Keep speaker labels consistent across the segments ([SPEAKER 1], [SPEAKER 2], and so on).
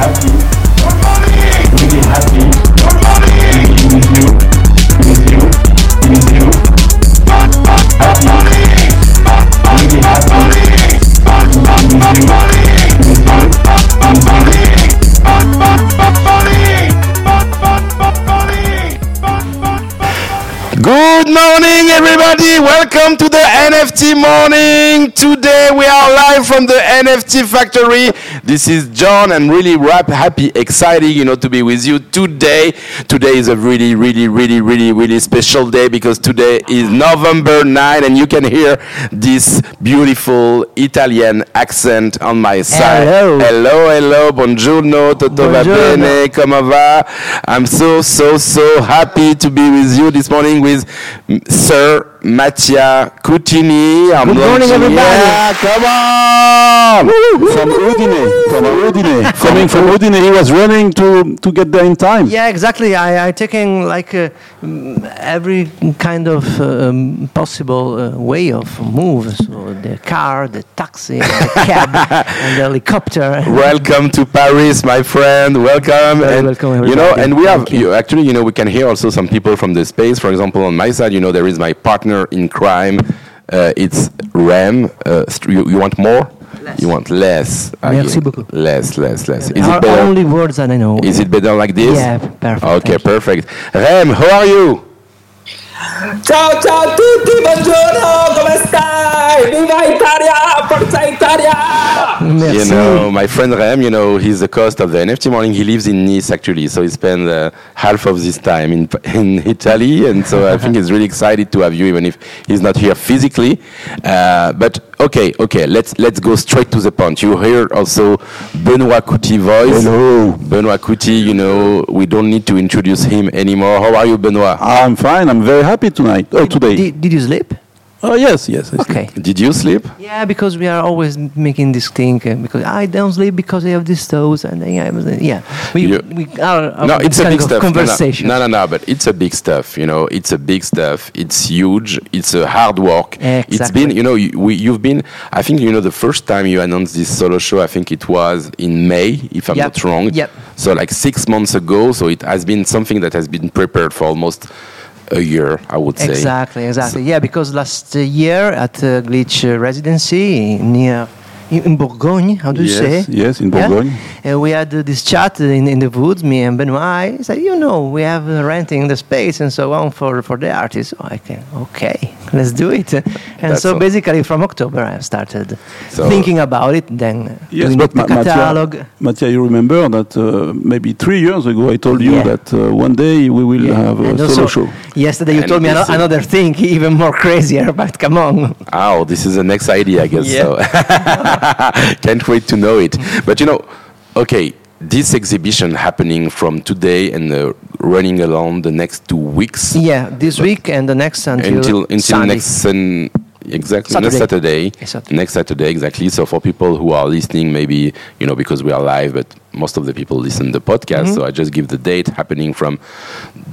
[SPEAKER 1] happy, happy. Happy, happy.
[SPEAKER 2] Good morning, everybody. Welcome to the NFT morning. Today we are live from the NFT factory. This is John. I'm really rap- happy, excited, you know, to be with you today. Today is a really, really, really, really, really special day because today is November 9, and you can hear this beautiful Italian accent on my side.
[SPEAKER 3] Hello.
[SPEAKER 2] hello, hello. Buongiorno, tutto va bene? Come va? I'm so, so, so happy to be with you this morning with mm, Sir Mattia Cuttini. I'm
[SPEAKER 3] Good morning, everybody.
[SPEAKER 2] Yeah, come on!
[SPEAKER 4] from Udine, from Udine, coming from Udine, he was running to to get there in time.
[SPEAKER 3] Yeah, exactly. I I taking like uh, every kind of um, possible uh, way of move. So the car, the taxi, the cab, and the helicopter.
[SPEAKER 2] Welcome to Paris, my friend. Welcome.
[SPEAKER 3] Very
[SPEAKER 2] and,
[SPEAKER 3] welcome,
[SPEAKER 2] You know, and we have
[SPEAKER 3] Thank you.
[SPEAKER 2] you. actually, you know, we can hear also some people from the space. For example, on my side, you know, there is my partner in crime. Uh, it's Ram. Uh, you, you want more?
[SPEAKER 3] Less.
[SPEAKER 2] You want less?
[SPEAKER 3] Merci
[SPEAKER 2] you-
[SPEAKER 3] beaucoup.
[SPEAKER 2] Less, less, less. Is
[SPEAKER 3] Are
[SPEAKER 2] it better?
[SPEAKER 3] only words that I know.
[SPEAKER 2] Is it better like this?
[SPEAKER 3] Yeah, perfect.
[SPEAKER 2] Okay, perfect. Rem, how are you?
[SPEAKER 5] Ciao ciao a tutti, buongiorno, come stai? Viva Italia, forza Italia!
[SPEAKER 3] Merci.
[SPEAKER 2] You know, my friend Rem, you know, he's the host of the NFT morning. He lives in Nice actually, so he spent uh, half of this time in in Italy, and so I think he's really excited to have you, even if he's not here physically. Uh, but okay, okay, let's let's go straight to the point. You hear also Benoit Couty voice.
[SPEAKER 4] Hello.
[SPEAKER 2] Benoit Couty, you know, we don't need to introduce him anymore. How are you, Benoit?
[SPEAKER 4] I'm fine. I'm very happy tonight. Oh, today.
[SPEAKER 3] Did, did you sleep?
[SPEAKER 4] Oh, yes, yes. yes.
[SPEAKER 3] Okay.
[SPEAKER 2] Did you sleep?
[SPEAKER 3] Yeah, because we are always making this thing uh, because I don't sleep because I have these toes and then I yeah, we
[SPEAKER 2] You-
[SPEAKER 3] we are
[SPEAKER 2] no, it's a big stuff. No, no,
[SPEAKER 3] Conversation.
[SPEAKER 2] No, no, no, but it's a big stuff. You know, it's a big stuff. It's huge. It's a hard work.
[SPEAKER 3] Exactly.
[SPEAKER 2] It's been, you know, you, we, you've been. I think you know the first time you announced this solo show. I think it was in May, if I'm
[SPEAKER 3] Yep.
[SPEAKER 2] not wrong.
[SPEAKER 3] Yep.
[SPEAKER 2] So like six months ago. So it has been something that has been prepared for almost a year. I would say.
[SPEAKER 3] Exactly, exactly. yeah, because last year at uh, Glitch uh, residency near in, in Bourgogne, how do you
[SPEAKER 4] Yes,
[SPEAKER 3] say?
[SPEAKER 4] yes, in
[SPEAKER 3] Yeah?
[SPEAKER 4] Bourgogne.
[SPEAKER 3] Uh, we had uh, this chat in, in the woods, me and Benoit. He said, you know, we have uh, renting the space and so on for, for the artists. Oh, I can, okay, let's do it. And so
[SPEAKER 2] all.
[SPEAKER 3] basically from October I started
[SPEAKER 2] So-
[SPEAKER 3] thinking about it, then
[SPEAKER 4] Yes,
[SPEAKER 3] doing
[SPEAKER 4] but
[SPEAKER 3] the
[SPEAKER 4] Ma- Mattia,
[SPEAKER 3] catalog.
[SPEAKER 4] Mattia, you remember that uh, maybe three years ago I told you
[SPEAKER 3] Yeah.
[SPEAKER 4] that uh, one day we will
[SPEAKER 3] Yeah.
[SPEAKER 4] have a solo show.
[SPEAKER 3] Yesterday you
[SPEAKER 2] And
[SPEAKER 3] told me
[SPEAKER 2] this
[SPEAKER 3] ano- another thing, even more crazier, but come on.
[SPEAKER 2] Oh, this is the next idea, I guess. So can't wait to know it. But you know, okay, this exhibition happening from today and uh, running along the next two weeks
[SPEAKER 3] Yeah, this week and the next until
[SPEAKER 2] until until
[SPEAKER 3] Sunday.
[SPEAKER 2] next sun, exactly next
[SPEAKER 3] Saturday.
[SPEAKER 2] Saturday.
[SPEAKER 3] Saturday.
[SPEAKER 2] Next Saturday, exactly. So for people who are listening, maybe you know because we are live, but most of the people listen the podcast.
[SPEAKER 3] Mm-hmm.
[SPEAKER 2] So I just give the date happening from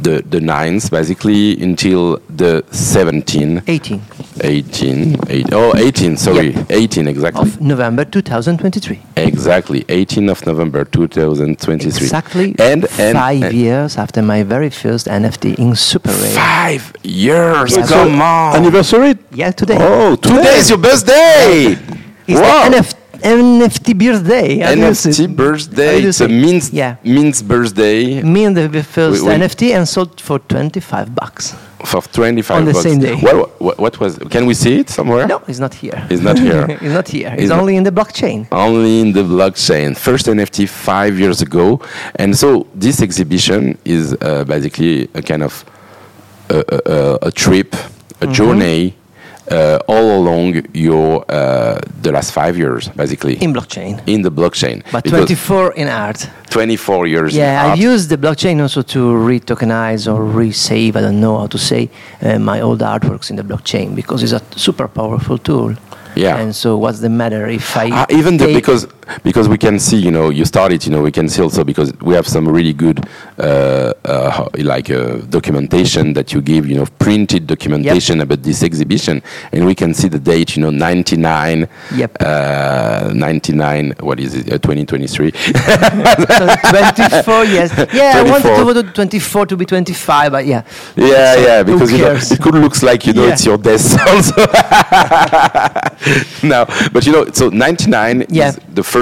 [SPEAKER 2] the the 9th basically until the 17,
[SPEAKER 3] 18
[SPEAKER 2] 18, 8, oh 18, sorry,
[SPEAKER 3] Yep.
[SPEAKER 2] 18 exactly.
[SPEAKER 3] of November 2023.
[SPEAKER 2] Exactly, 18th of November 2023.
[SPEAKER 3] Exactly
[SPEAKER 2] And, and,
[SPEAKER 3] five
[SPEAKER 2] and
[SPEAKER 3] years after my very first NFT in SuperRare.
[SPEAKER 2] Five years.
[SPEAKER 3] Yeah,
[SPEAKER 2] Come on.
[SPEAKER 4] Anniversary?
[SPEAKER 3] Yeah, today.
[SPEAKER 4] Oh, today.
[SPEAKER 2] Today is your birthday.
[SPEAKER 3] It's
[SPEAKER 2] wow.
[SPEAKER 3] the NF- NFT birthday. How do you say-
[SPEAKER 2] NFT birthday. It's a means
[SPEAKER 3] Yeah.
[SPEAKER 2] means birthday
[SPEAKER 3] and the first
[SPEAKER 2] We- we-
[SPEAKER 3] NFT and sold for 25 bucks.
[SPEAKER 2] for 25
[SPEAKER 3] On the
[SPEAKER 2] bucks.
[SPEAKER 3] same day.
[SPEAKER 2] What, what, what was? Can we see it somewhere?
[SPEAKER 3] No, it's not here.
[SPEAKER 2] It's not here.
[SPEAKER 3] it's not here. It's,
[SPEAKER 2] It's
[SPEAKER 3] only in the blockchain.
[SPEAKER 2] Only in the blockchain. First NFT five years ago, and so this exhibition is uh, basically a kind of a, a, a- a trip, a
[SPEAKER 3] Mm-hmm.
[SPEAKER 2] journey. Uh, all along your uh, the last five years, basically
[SPEAKER 3] In blockchain.
[SPEAKER 2] in the blockchain.
[SPEAKER 3] But
[SPEAKER 2] Because
[SPEAKER 3] 24 in art.
[SPEAKER 2] 24 years. in
[SPEAKER 3] Yeah. I use the blockchain also to re-tokenize or resave, I don't know how to say, uh, my old artworks in the blockchain because it's a super powerful tool.
[SPEAKER 2] Yeah.
[SPEAKER 3] And so what's the matter if I
[SPEAKER 2] Ah, even the, because because we can see, you know, you started, you know, we can see also because we have some really good, uh, uh, like uh, documentation that you give, you know, printed documentation about this exhibition, and we can see the date, you know, 99,
[SPEAKER 3] Yep.
[SPEAKER 2] uh, 99, what is it, uh, 2023.
[SPEAKER 3] So 24 yes yeah i wanted
[SPEAKER 2] 24.
[SPEAKER 3] to go to 24 to be 25 but yeah
[SPEAKER 2] Yeah,
[SPEAKER 3] So,
[SPEAKER 2] yeah, because you know, it could looks like you know
[SPEAKER 3] Yeah.
[SPEAKER 2] it's your death also. no, but you know, so 99
[SPEAKER 3] Yeah.
[SPEAKER 2] is the first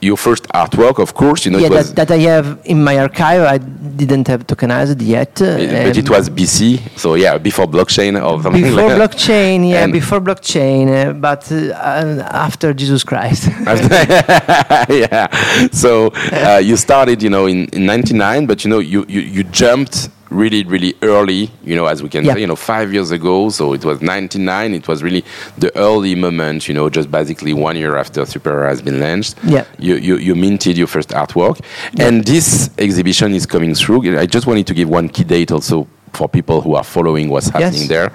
[SPEAKER 2] your first artwork, of course. You know,
[SPEAKER 3] yeah
[SPEAKER 2] it was,
[SPEAKER 3] that, that i have in my archive i didn't have tokenized yet uh,
[SPEAKER 2] but it was BC, so yeah, before blockchain or something
[SPEAKER 3] before
[SPEAKER 2] like that.
[SPEAKER 3] blockchain yeah
[SPEAKER 2] And-
[SPEAKER 3] before blockchain uh, but uh, uh, after jesus christ
[SPEAKER 2] yeah. So uh, you started, you know, in, in '99, but you know, you, you you jumped really, really early. You know, as we can
[SPEAKER 3] Yeah.
[SPEAKER 2] say, you know, five years ago. So it was '99. It was really the early moment. You know, just basically one year after Super has been launched.
[SPEAKER 3] Yeah.
[SPEAKER 2] You you, you minted your first artwork, and this exhibition is coming through. I just wanted to give one key date also for people who are following what's happening
[SPEAKER 3] Yes.
[SPEAKER 2] there.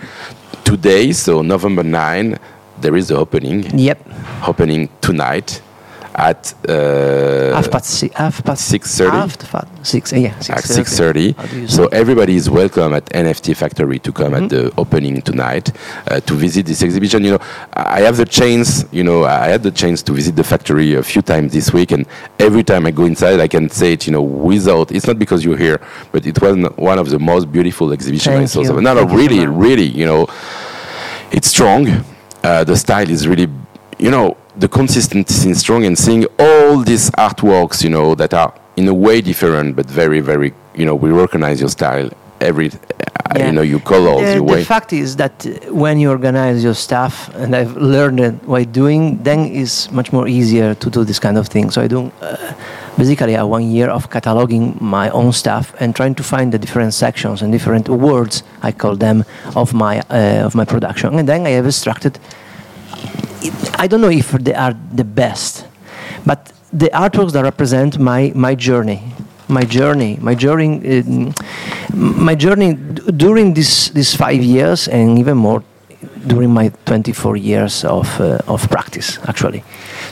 [SPEAKER 2] Today, so November 9, there is the opening
[SPEAKER 3] yep
[SPEAKER 2] opening tonight at uh,
[SPEAKER 3] half past six half past
[SPEAKER 2] 6:30?
[SPEAKER 3] half past six yeah
[SPEAKER 2] at
[SPEAKER 3] 6:30.
[SPEAKER 2] 6:30.
[SPEAKER 3] How do
[SPEAKER 2] So everybody is welcome at NFT Factory to come
[SPEAKER 3] Mm-hmm.
[SPEAKER 2] at the opening tonight uh, to visit this exhibition. You know, I have the chance. You know, I had the chance to visit the factory a few times this week, and every time I go inside, I can say it. You know, without it's not because you're here, but it was one of the most beautiful exhibitions I saw. So, no, no,
[SPEAKER 3] Thank you so
[SPEAKER 2] really, really. You know, it's strong. Uh, the style is really, you know, the consistency is strong, and seeing all these artworks, you know, that are in a way different, but very, very, you know, we recognize your style. Every, uh,
[SPEAKER 3] Yeah.
[SPEAKER 2] you know, your colors,
[SPEAKER 3] Uh,
[SPEAKER 2] your
[SPEAKER 3] the
[SPEAKER 2] way.
[SPEAKER 3] fact is that when you organize your stuff, and I've learned it by doing, then it's much more easier to do this kind of thing. So I do uh, basically a one year of cataloging my own stuff and trying to find the different sections and different words I call them of my uh, of my production, and then I have extracted. I don't know if they are the best, but the artworks that represent my my journey, my journey, my journey, um, my journey during this these five years and even more during my 24 years of uh, of practice actually.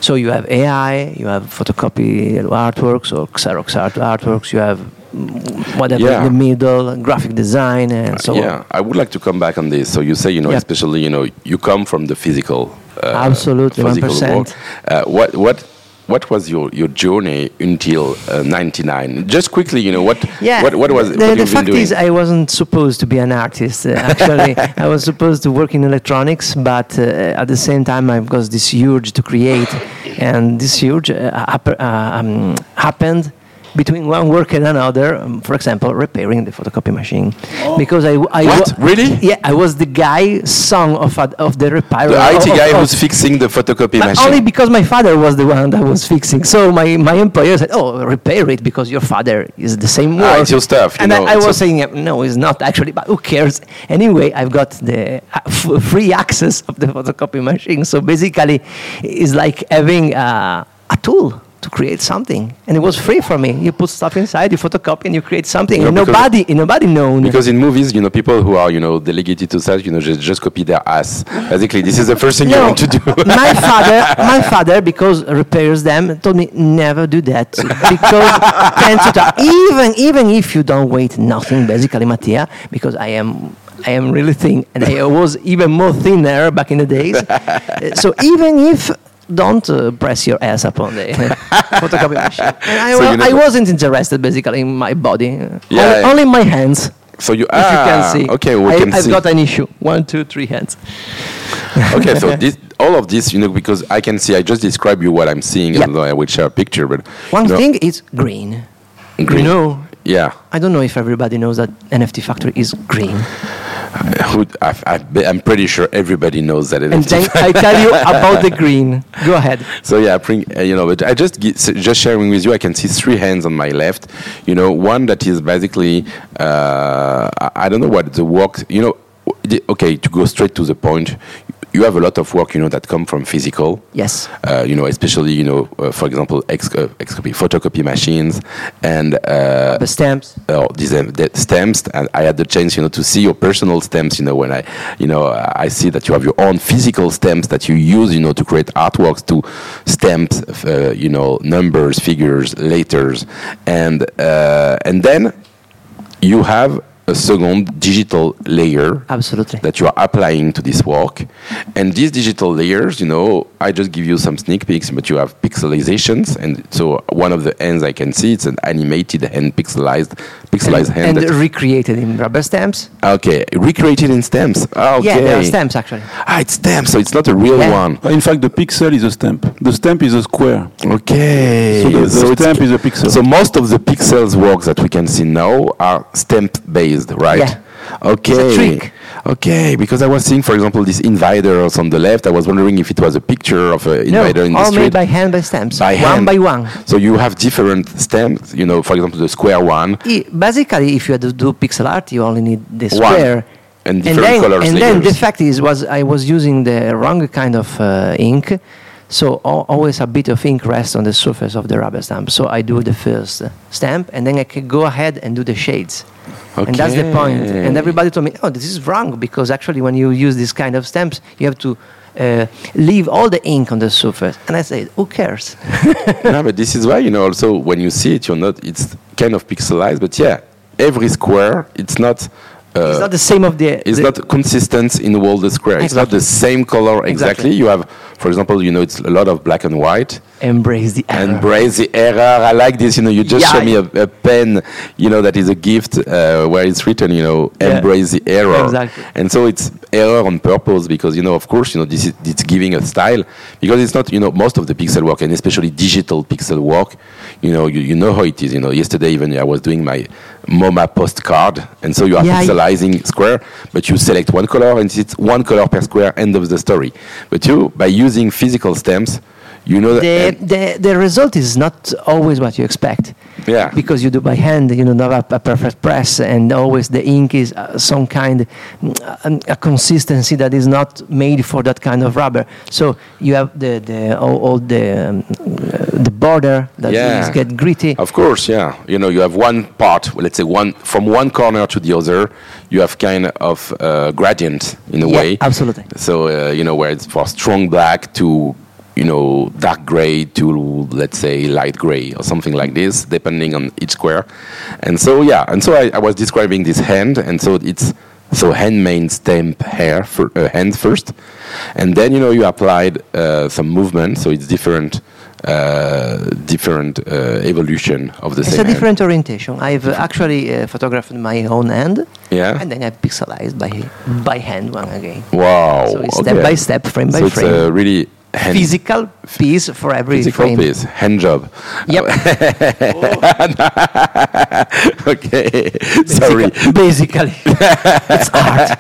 [SPEAKER 3] So you have AI, you have photocopy artworks or Xerox art artworks, you have mm, whatever
[SPEAKER 2] Yeah.
[SPEAKER 3] in the middle, graphic design and so on.
[SPEAKER 2] yeah, I would like to come back on this. So you say, you know,
[SPEAKER 3] Yep.
[SPEAKER 2] especially, you know, you come from the physical, uh,
[SPEAKER 3] Absolutely,
[SPEAKER 2] physical
[SPEAKER 3] 1%.
[SPEAKER 2] world. Uh, what, what, what was your, your journey until uh, 99? Just quickly, you know, what,
[SPEAKER 3] Yeah.
[SPEAKER 2] what, what was
[SPEAKER 3] the,
[SPEAKER 2] what
[SPEAKER 3] the fact
[SPEAKER 2] doing?
[SPEAKER 3] is, I wasn't supposed to be an artist. Uh, actually, I was supposed to work in electronics, but uh, at the same time, I got this urge to create, and this urge uh, uh, um, happened between one work and another. Um, for example, repairing the photocopy machine, because I, I
[SPEAKER 2] What?
[SPEAKER 3] wa-
[SPEAKER 2] Really?
[SPEAKER 3] yeah, I was the guy son of of the repairer.
[SPEAKER 2] the IT
[SPEAKER 3] of-
[SPEAKER 2] guy
[SPEAKER 3] of-
[SPEAKER 2] who's fixing the photocopy machine.
[SPEAKER 3] only because my father was the one that was fixing. So my, my employer said, "Oh, repair it because your father is the same
[SPEAKER 2] Ah, it's your stuff, you
[SPEAKER 3] and
[SPEAKER 2] know,
[SPEAKER 3] I, I was saying, "No, it's not actually." But who cares? Anyway, I've got the uh, f- free access of the photocopy machine. So basically, it's like having uh, a tool to create something, and it was free for me. You put stuff inside, you photocopy, and you create something.
[SPEAKER 2] Yeah,
[SPEAKER 3] and nobody, nobody known.
[SPEAKER 2] Because in movies, you know, people who are, you know, delegated to such, you know, just, just copy their ass. Basically, this is the first thing you want to do.
[SPEAKER 3] my father, my father, because repairs them, told me never do that because tend to die. even even if you don't weight nothing, basically, Mattia, because I am. I am really thin, and I was even more thinner back in the days. So even if don't uh, press your ass upon the photocopy machine. And I,
[SPEAKER 2] So you
[SPEAKER 3] I wasn't interested basically in my body,
[SPEAKER 2] Yeah.
[SPEAKER 3] only, only in my hands.
[SPEAKER 2] so you,
[SPEAKER 3] If
[SPEAKER 2] ah,
[SPEAKER 3] you can see,
[SPEAKER 2] okay, we
[SPEAKER 3] I,
[SPEAKER 2] can
[SPEAKER 3] I've
[SPEAKER 2] see.
[SPEAKER 3] got an issue. One, two, three hands.
[SPEAKER 2] okay, so this, all of this, you know, because I can see, I just describe you what I'm seeing,
[SPEAKER 3] Yep.
[SPEAKER 2] although I will share a picture, but
[SPEAKER 3] One
[SPEAKER 2] you know,
[SPEAKER 3] thing is green.
[SPEAKER 2] green.
[SPEAKER 3] You know,
[SPEAKER 2] yeah,
[SPEAKER 3] I don't know if everybody knows that NFT Factory is green.
[SPEAKER 2] Who- I, I, I'm pretty sure everybody knows that.
[SPEAKER 3] And then I tell you about the green. Go ahead.
[SPEAKER 2] So yeah, I bring uh, you know, but I just s- just sharing with you. I can see three hands on my left. You know, one that is basically uh, I- don't know what the work. You know, okay, to go straight to the point. You have a lot of work, you know, that come from physical.
[SPEAKER 3] Yes.
[SPEAKER 2] Uh, you know, especially you know, uh, for example, ex- uh, excopy, photocopy machines and uh,
[SPEAKER 3] The stamps.
[SPEAKER 2] uh, these um, the stamps. And I had the chance, you know, to see your personal stamps. You know, when I, you know, I see that you have your own physical stamps that you use, you know, to create artworks to stamp, uh, you know, numbers, figures, letters, and uh, and then you have a second digital layer
[SPEAKER 3] Absolutely.
[SPEAKER 2] that you are applying to this work. And these digital layers, you know, I just give you some sneak peeks, but you have pixelizations. And so one of the ends I can see, it's an animated hand, pixelized, pixelized hand.
[SPEAKER 3] and recreated in rubber stamps.
[SPEAKER 2] okay, recreated in stamps. Okay.
[SPEAKER 3] Yeah, there are stamps actually.
[SPEAKER 2] Ah, it's stamps, so it's not a real
[SPEAKER 3] Yeah.
[SPEAKER 2] one.
[SPEAKER 4] In fact, the pixel is a stamp. The stamp is a square.
[SPEAKER 2] Okay.
[SPEAKER 4] So the, the
[SPEAKER 2] it's-
[SPEAKER 4] stamp is a pixel.
[SPEAKER 2] So most of the pixels works that we can see now are stamp based, right?
[SPEAKER 3] Yeah.
[SPEAKER 2] Okay.
[SPEAKER 3] It's a trick.
[SPEAKER 2] Okay, because I was seeing, for example, these invaders on the left. I was wondering if it was a picture of an
[SPEAKER 3] No,
[SPEAKER 2] invader in the
[SPEAKER 3] all
[SPEAKER 2] street.
[SPEAKER 3] made by hand by stamps.
[SPEAKER 2] By
[SPEAKER 3] one
[SPEAKER 2] hand.
[SPEAKER 3] by one.
[SPEAKER 2] So you have different stamps. You know, for example, the square one.
[SPEAKER 3] I- Basically, if you had to do pixel art, you only need the
[SPEAKER 2] One.
[SPEAKER 3] square.
[SPEAKER 2] And different
[SPEAKER 3] then,
[SPEAKER 2] colors
[SPEAKER 3] and then the fact is, was I was using the wrong kind of uh, ink, so al- always a bit of ink rests on the surface of the rubber stamp. So I do the first uh, stamp, and then I can go ahead and do the shades. Okay. And that's the point. And everybody told me, "Oh, this is wrong because actually, when you use this kind of stamps, you have to uh, leave all the ink on the surface." And I said, "Who cares?"
[SPEAKER 2] no, but this is why you know. Also, when you see it, you're not. It's kind of pixelized, but yeah, every square, it's not. Uh,
[SPEAKER 3] it's not the same of the.
[SPEAKER 2] It's
[SPEAKER 3] the-
[SPEAKER 2] not consistent in all the square. It's not the same color exactly.
[SPEAKER 3] Exactly.
[SPEAKER 2] You have, for example, you know, it's a lot of black and white.
[SPEAKER 3] embrace the error.
[SPEAKER 2] Embrace the error. I like this. You know, you just
[SPEAKER 3] Yeah,
[SPEAKER 2] show me a, a pen. You know, that is a gift uh, where it's written. You know,
[SPEAKER 3] Yeah.
[SPEAKER 2] embrace the error.
[SPEAKER 3] Exactly.
[SPEAKER 2] And so it's error on purpose because you know, of course, you know, this is it's giving a style because it's not. You know, most of the pixel work and especially digital pixel work. You know, you, you know how it is. You know, yesterday even I was doing my MoMA postcard, and so you are
[SPEAKER 3] Yeah,
[SPEAKER 2] pixelizing square, but you select one color and it's one color per square. End of the story. But you, by using physical stamps, you know that.
[SPEAKER 3] the, the, the result is not always what you expect.
[SPEAKER 2] Yeah.
[SPEAKER 3] Because you do by hand, you know, not a, a perfect press, and always the ink is uh, some kind, mm, a, consistency that is not made for that kind of rubber. So you have the, the all, all the um, uh, the border that
[SPEAKER 2] Yeah.
[SPEAKER 3] is get gritty.
[SPEAKER 2] Of course, yeah. You know, you have one part, let's say one from one corner to the other, you have kind of uh, gradient in a
[SPEAKER 3] Yeah,
[SPEAKER 2] way.
[SPEAKER 3] absolutely.
[SPEAKER 2] So uh, you know, where it's for strong black to you know dark gray to let's say light gray or something like this, depending on each square. And so yeah, and so I, I was describing this hand, and so it's so hand handmade stamp hair for uh, hand first, and then you know you applied uh, some movement, so it's different. Uh, different uh, evolution of the
[SPEAKER 3] It's
[SPEAKER 2] same
[SPEAKER 3] a
[SPEAKER 2] hand.
[SPEAKER 3] different orientation. I've uh, actually uh, photographed my own hand,
[SPEAKER 2] Yeah.
[SPEAKER 3] and then I pixelized by by hand one again.
[SPEAKER 2] Wow.
[SPEAKER 3] So it's step by step, frame by
[SPEAKER 2] so it's
[SPEAKER 3] frame.
[SPEAKER 2] a really hand,
[SPEAKER 3] Physical piece for every
[SPEAKER 2] physical
[SPEAKER 3] frame.
[SPEAKER 2] piece, hand job.
[SPEAKER 3] Yep.
[SPEAKER 2] okay. Sorry.
[SPEAKER 3] Basically, it's art.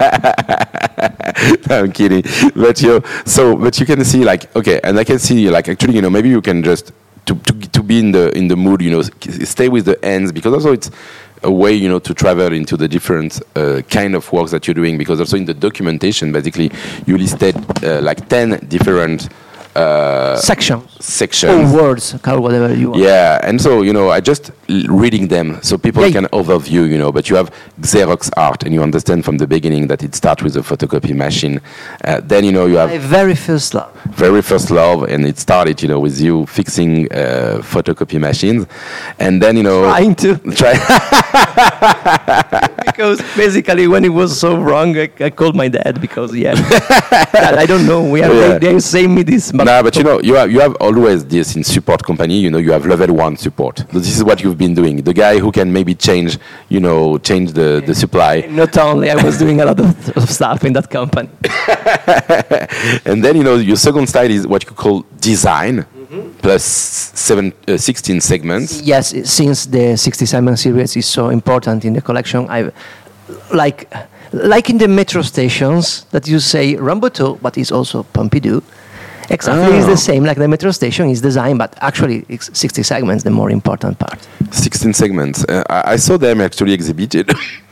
[SPEAKER 2] I'm kidding. But you so but you can see like okay, and I can see like actually you know maybe you can just to to, to be in the in the mood you know stay with the ends because also it's a way you know to travel into the different uh, kind of works that you're doing because also in the documentation basically you listed uh, like 10 different uh,
[SPEAKER 3] Sections.
[SPEAKER 2] sections
[SPEAKER 3] Or words, whatever you want.
[SPEAKER 2] yeah, and so you know, I just reading them so people
[SPEAKER 3] Yeah.
[SPEAKER 2] can overview, you know. But you have Xerox art, and you understand from the beginning that it starts with a photocopy machine. Uh, then you know you have
[SPEAKER 3] My very first love.
[SPEAKER 2] very first love, and it started, you know, with you fixing uh, photocopy machines, and then you know
[SPEAKER 3] Trying to.
[SPEAKER 2] try.
[SPEAKER 3] Because basically, when it was so wrong, I, I called my dad because, yeah. I don't know. We have,
[SPEAKER 2] Yeah.
[SPEAKER 3] they, they say me this. But
[SPEAKER 2] nah, but you know, you have you have always this in support company. You know, you have level one support. This is what you've been doing. The guy who can maybe change, you know, change the the supply.
[SPEAKER 3] not only, I was doing a lot of, of stuff in that company.
[SPEAKER 2] and then you know your second style is what you call design plus seven, uh, 16 segments
[SPEAKER 3] Yes, since the 67 series is so important in the collection, I like like in the metro stations that you say Rambo Rambuteau, but it's also Pompidou. Exactly, it's
[SPEAKER 2] Oh.
[SPEAKER 3] the same. Like the metro station is designed, but actually it's 60 segments the more important part.
[SPEAKER 2] 16 segments uh, I, I saw them actually exhibited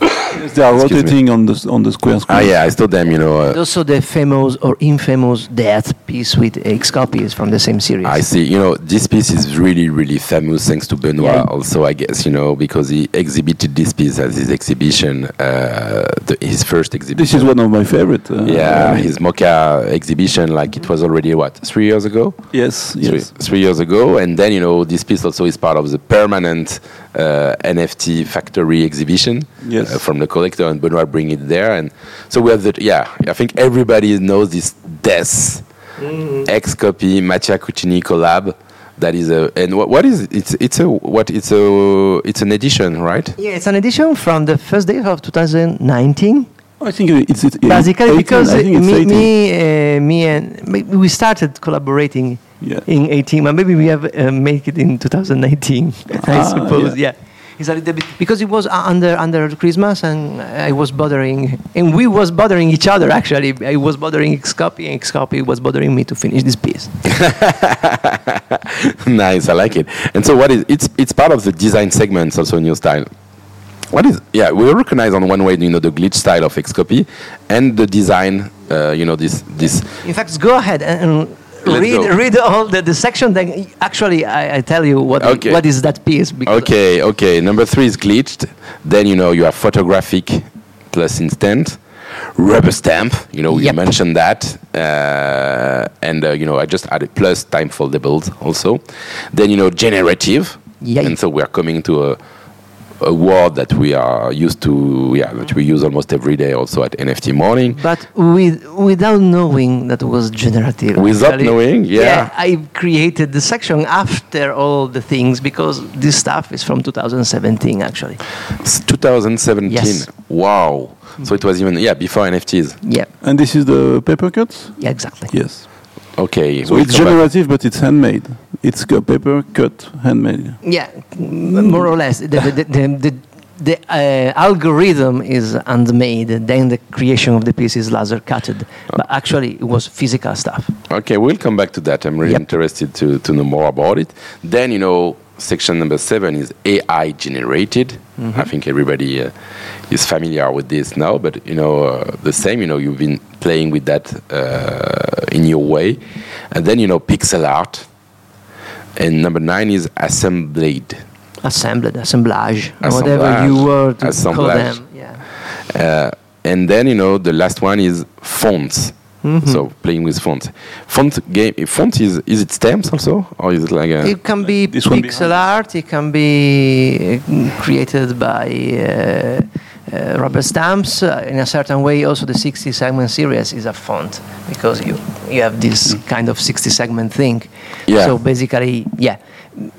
[SPEAKER 4] They are
[SPEAKER 2] Excuse me.
[SPEAKER 4] rotating on the on the square screen.
[SPEAKER 2] Ah, yeah, I saw them. You know, uh,
[SPEAKER 3] Also, the famous or infamous Death piece with Xcopy is from the same series.
[SPEAKER 2] I see. You know, this piece is really, really famous thanks to Benoit.
[SPEAKER 3] Yeah.
[SPEAKER 2] Also, I guess you know because he exhibited this piece at his exhibition, uh, the, his first exhibition.
[SPEAKER 4] This is one of my favorite. Uh,
[SPEAKER 2] Yeah,
[SPEAKER 4] uh,
[SPEAKER 2] his MoCA exhibition, like it was already what three years ago.
[SPEAKER 4] yes,
[SPEAKER 2] Three,
[SPEAKER 4] yes.
[SPEAKER 2] three years ago, and then you know this piece also is part of the permanent NFT factory exhibition
[SPEAKER 4] Yes.
[SPEAKER 2] uh, from the collector, and Benoit bring it there, and so we have the yeah. I think everybody knows this Death Xcopy Mattia Cuttini collab. That is a and what, what is it? it's it's a what it's a it's an edition right?
[SPEAKER 3] yeah, it's an edition from the first day of 2019.
[SPEAKER 4] I think it's, it's
[SPEAKER 3] Basically,
[SPEAKER 4] 18,
[SPEAKER 3] because
[SPEAKER 4] it's
[SPEAKER 3] me, me, uh, me, and me- we started collaborating
[SPEAKER 4] Yeah.
[SPEAKER 3] in 18, but maybe we have uh, make it in 2019. I
[SPEAKER 4] Ah,
[SPEAKER 3] suppose,
[SPEAKER 4] yeah.
[SPEAKER 3] yeah. It's a little bit because it was uh, under under Christmas, and I was bothering, and we was bothering each other. Actually, I was bothering Xcopy, and Xcopy was bothering me to finish this piece.
[SPEAKER 2] nice, I like it. And so, what is it's it's part of the design segments also in your style. What is yeah? We recognize on one way, you know, the glitch style of Xcopy, and the design. Uh, you know, this this.
[SPEAKER 3] In fact, go ahead and, and read
[SPEAKER 2] go.
[SPEAKER 3] read all the, the section. Then actually, I, I tell you what
[SPEAKER 2] Okay.
[SPEAKER 3] what is that piece.
[SPEAKER 2] Okay, okay. Number three is glitched. Then you know you have photographic plus instant. Rubber stamp, you know, you
[SPEAKER 3] Yep.
[SPEAKER 2] mentioned that, uh, and uh, you know, I just added plus time foldables also. Then you know, generative,
[SPEAKER 3] Yeah.
[SPEAKER 2] and so we are coming to a, a word that we are used to, yeah, that we use almost every day also at NFT morning.
[SPEAKER 3] But with, without knowing that was generative.
[SPEAKER 2] Without
[SPEAKER 3] actually.
[SPEAKER 2] knowing, yeah.
[SPEAKER 3] I created the section after all the things because this stuff is from 2017 actually.
[SPEAKER 2] It's 2017.
[SPEAKER 3] Yes.
[SPEAKER 2] Wow. So it was even yeah before NFTs.
[SPEAKER 3] Yeah,
[SPEAKER 4] And this is the paper cuts?
[SPEAKER 3] yeah, exactly.
[SPEAKER 4] Yes.
[SPEAKER 2] Okay.
[SPEAKER 4] So
[SPEAKER 2] we'll
[SPEAKER 4] it's
[SPEAKER 2] come back.
[SPEAKER 4] generative, but it's handmade. It's a paper cut, handmade.
[SPEAKER 3] Yeah, m- more or less. The, the, the, the, the uh, algorithm is handmade, then the creation of the piece is laser cutted. But actually, it was physical stuff.
[SPEAKER 2] Okay, we'll come back to that. I'm really
[SPEAKER 3] Yep.
[SPEAKER 2] interested to, to know more about it. Then, you know, section number seven is AI generated. I think everybody uh, is familiar with this now, but, you know, uh, the same, you know, you've been playing with that uh, in your way. And then, you know, pixel art. And number nine is assembled.
[SPEAKER 3] Assembled, assemblage, whatever you were to call them. Yeah.
[SPEAKER 2] Uh, and then you know the last one is fonts.
[SPEAKER 3] Mm-hmm.
[SPEAKER 2] So playing with fonts. Font game. Font is is it stamps also or is it like a?
[SPEAKER 3] It can be
[SPEAKER 4] This
[SPEAKER 3] pixel art. It can be uh, created by uh, uh, rubber stamps uh, in a certain way. Also, the 60 segment series is a font because you you have this kind of 60 segment thing.
[SPEAKER 2] Yeah.
[SPEAKER 3] So basically, yeah.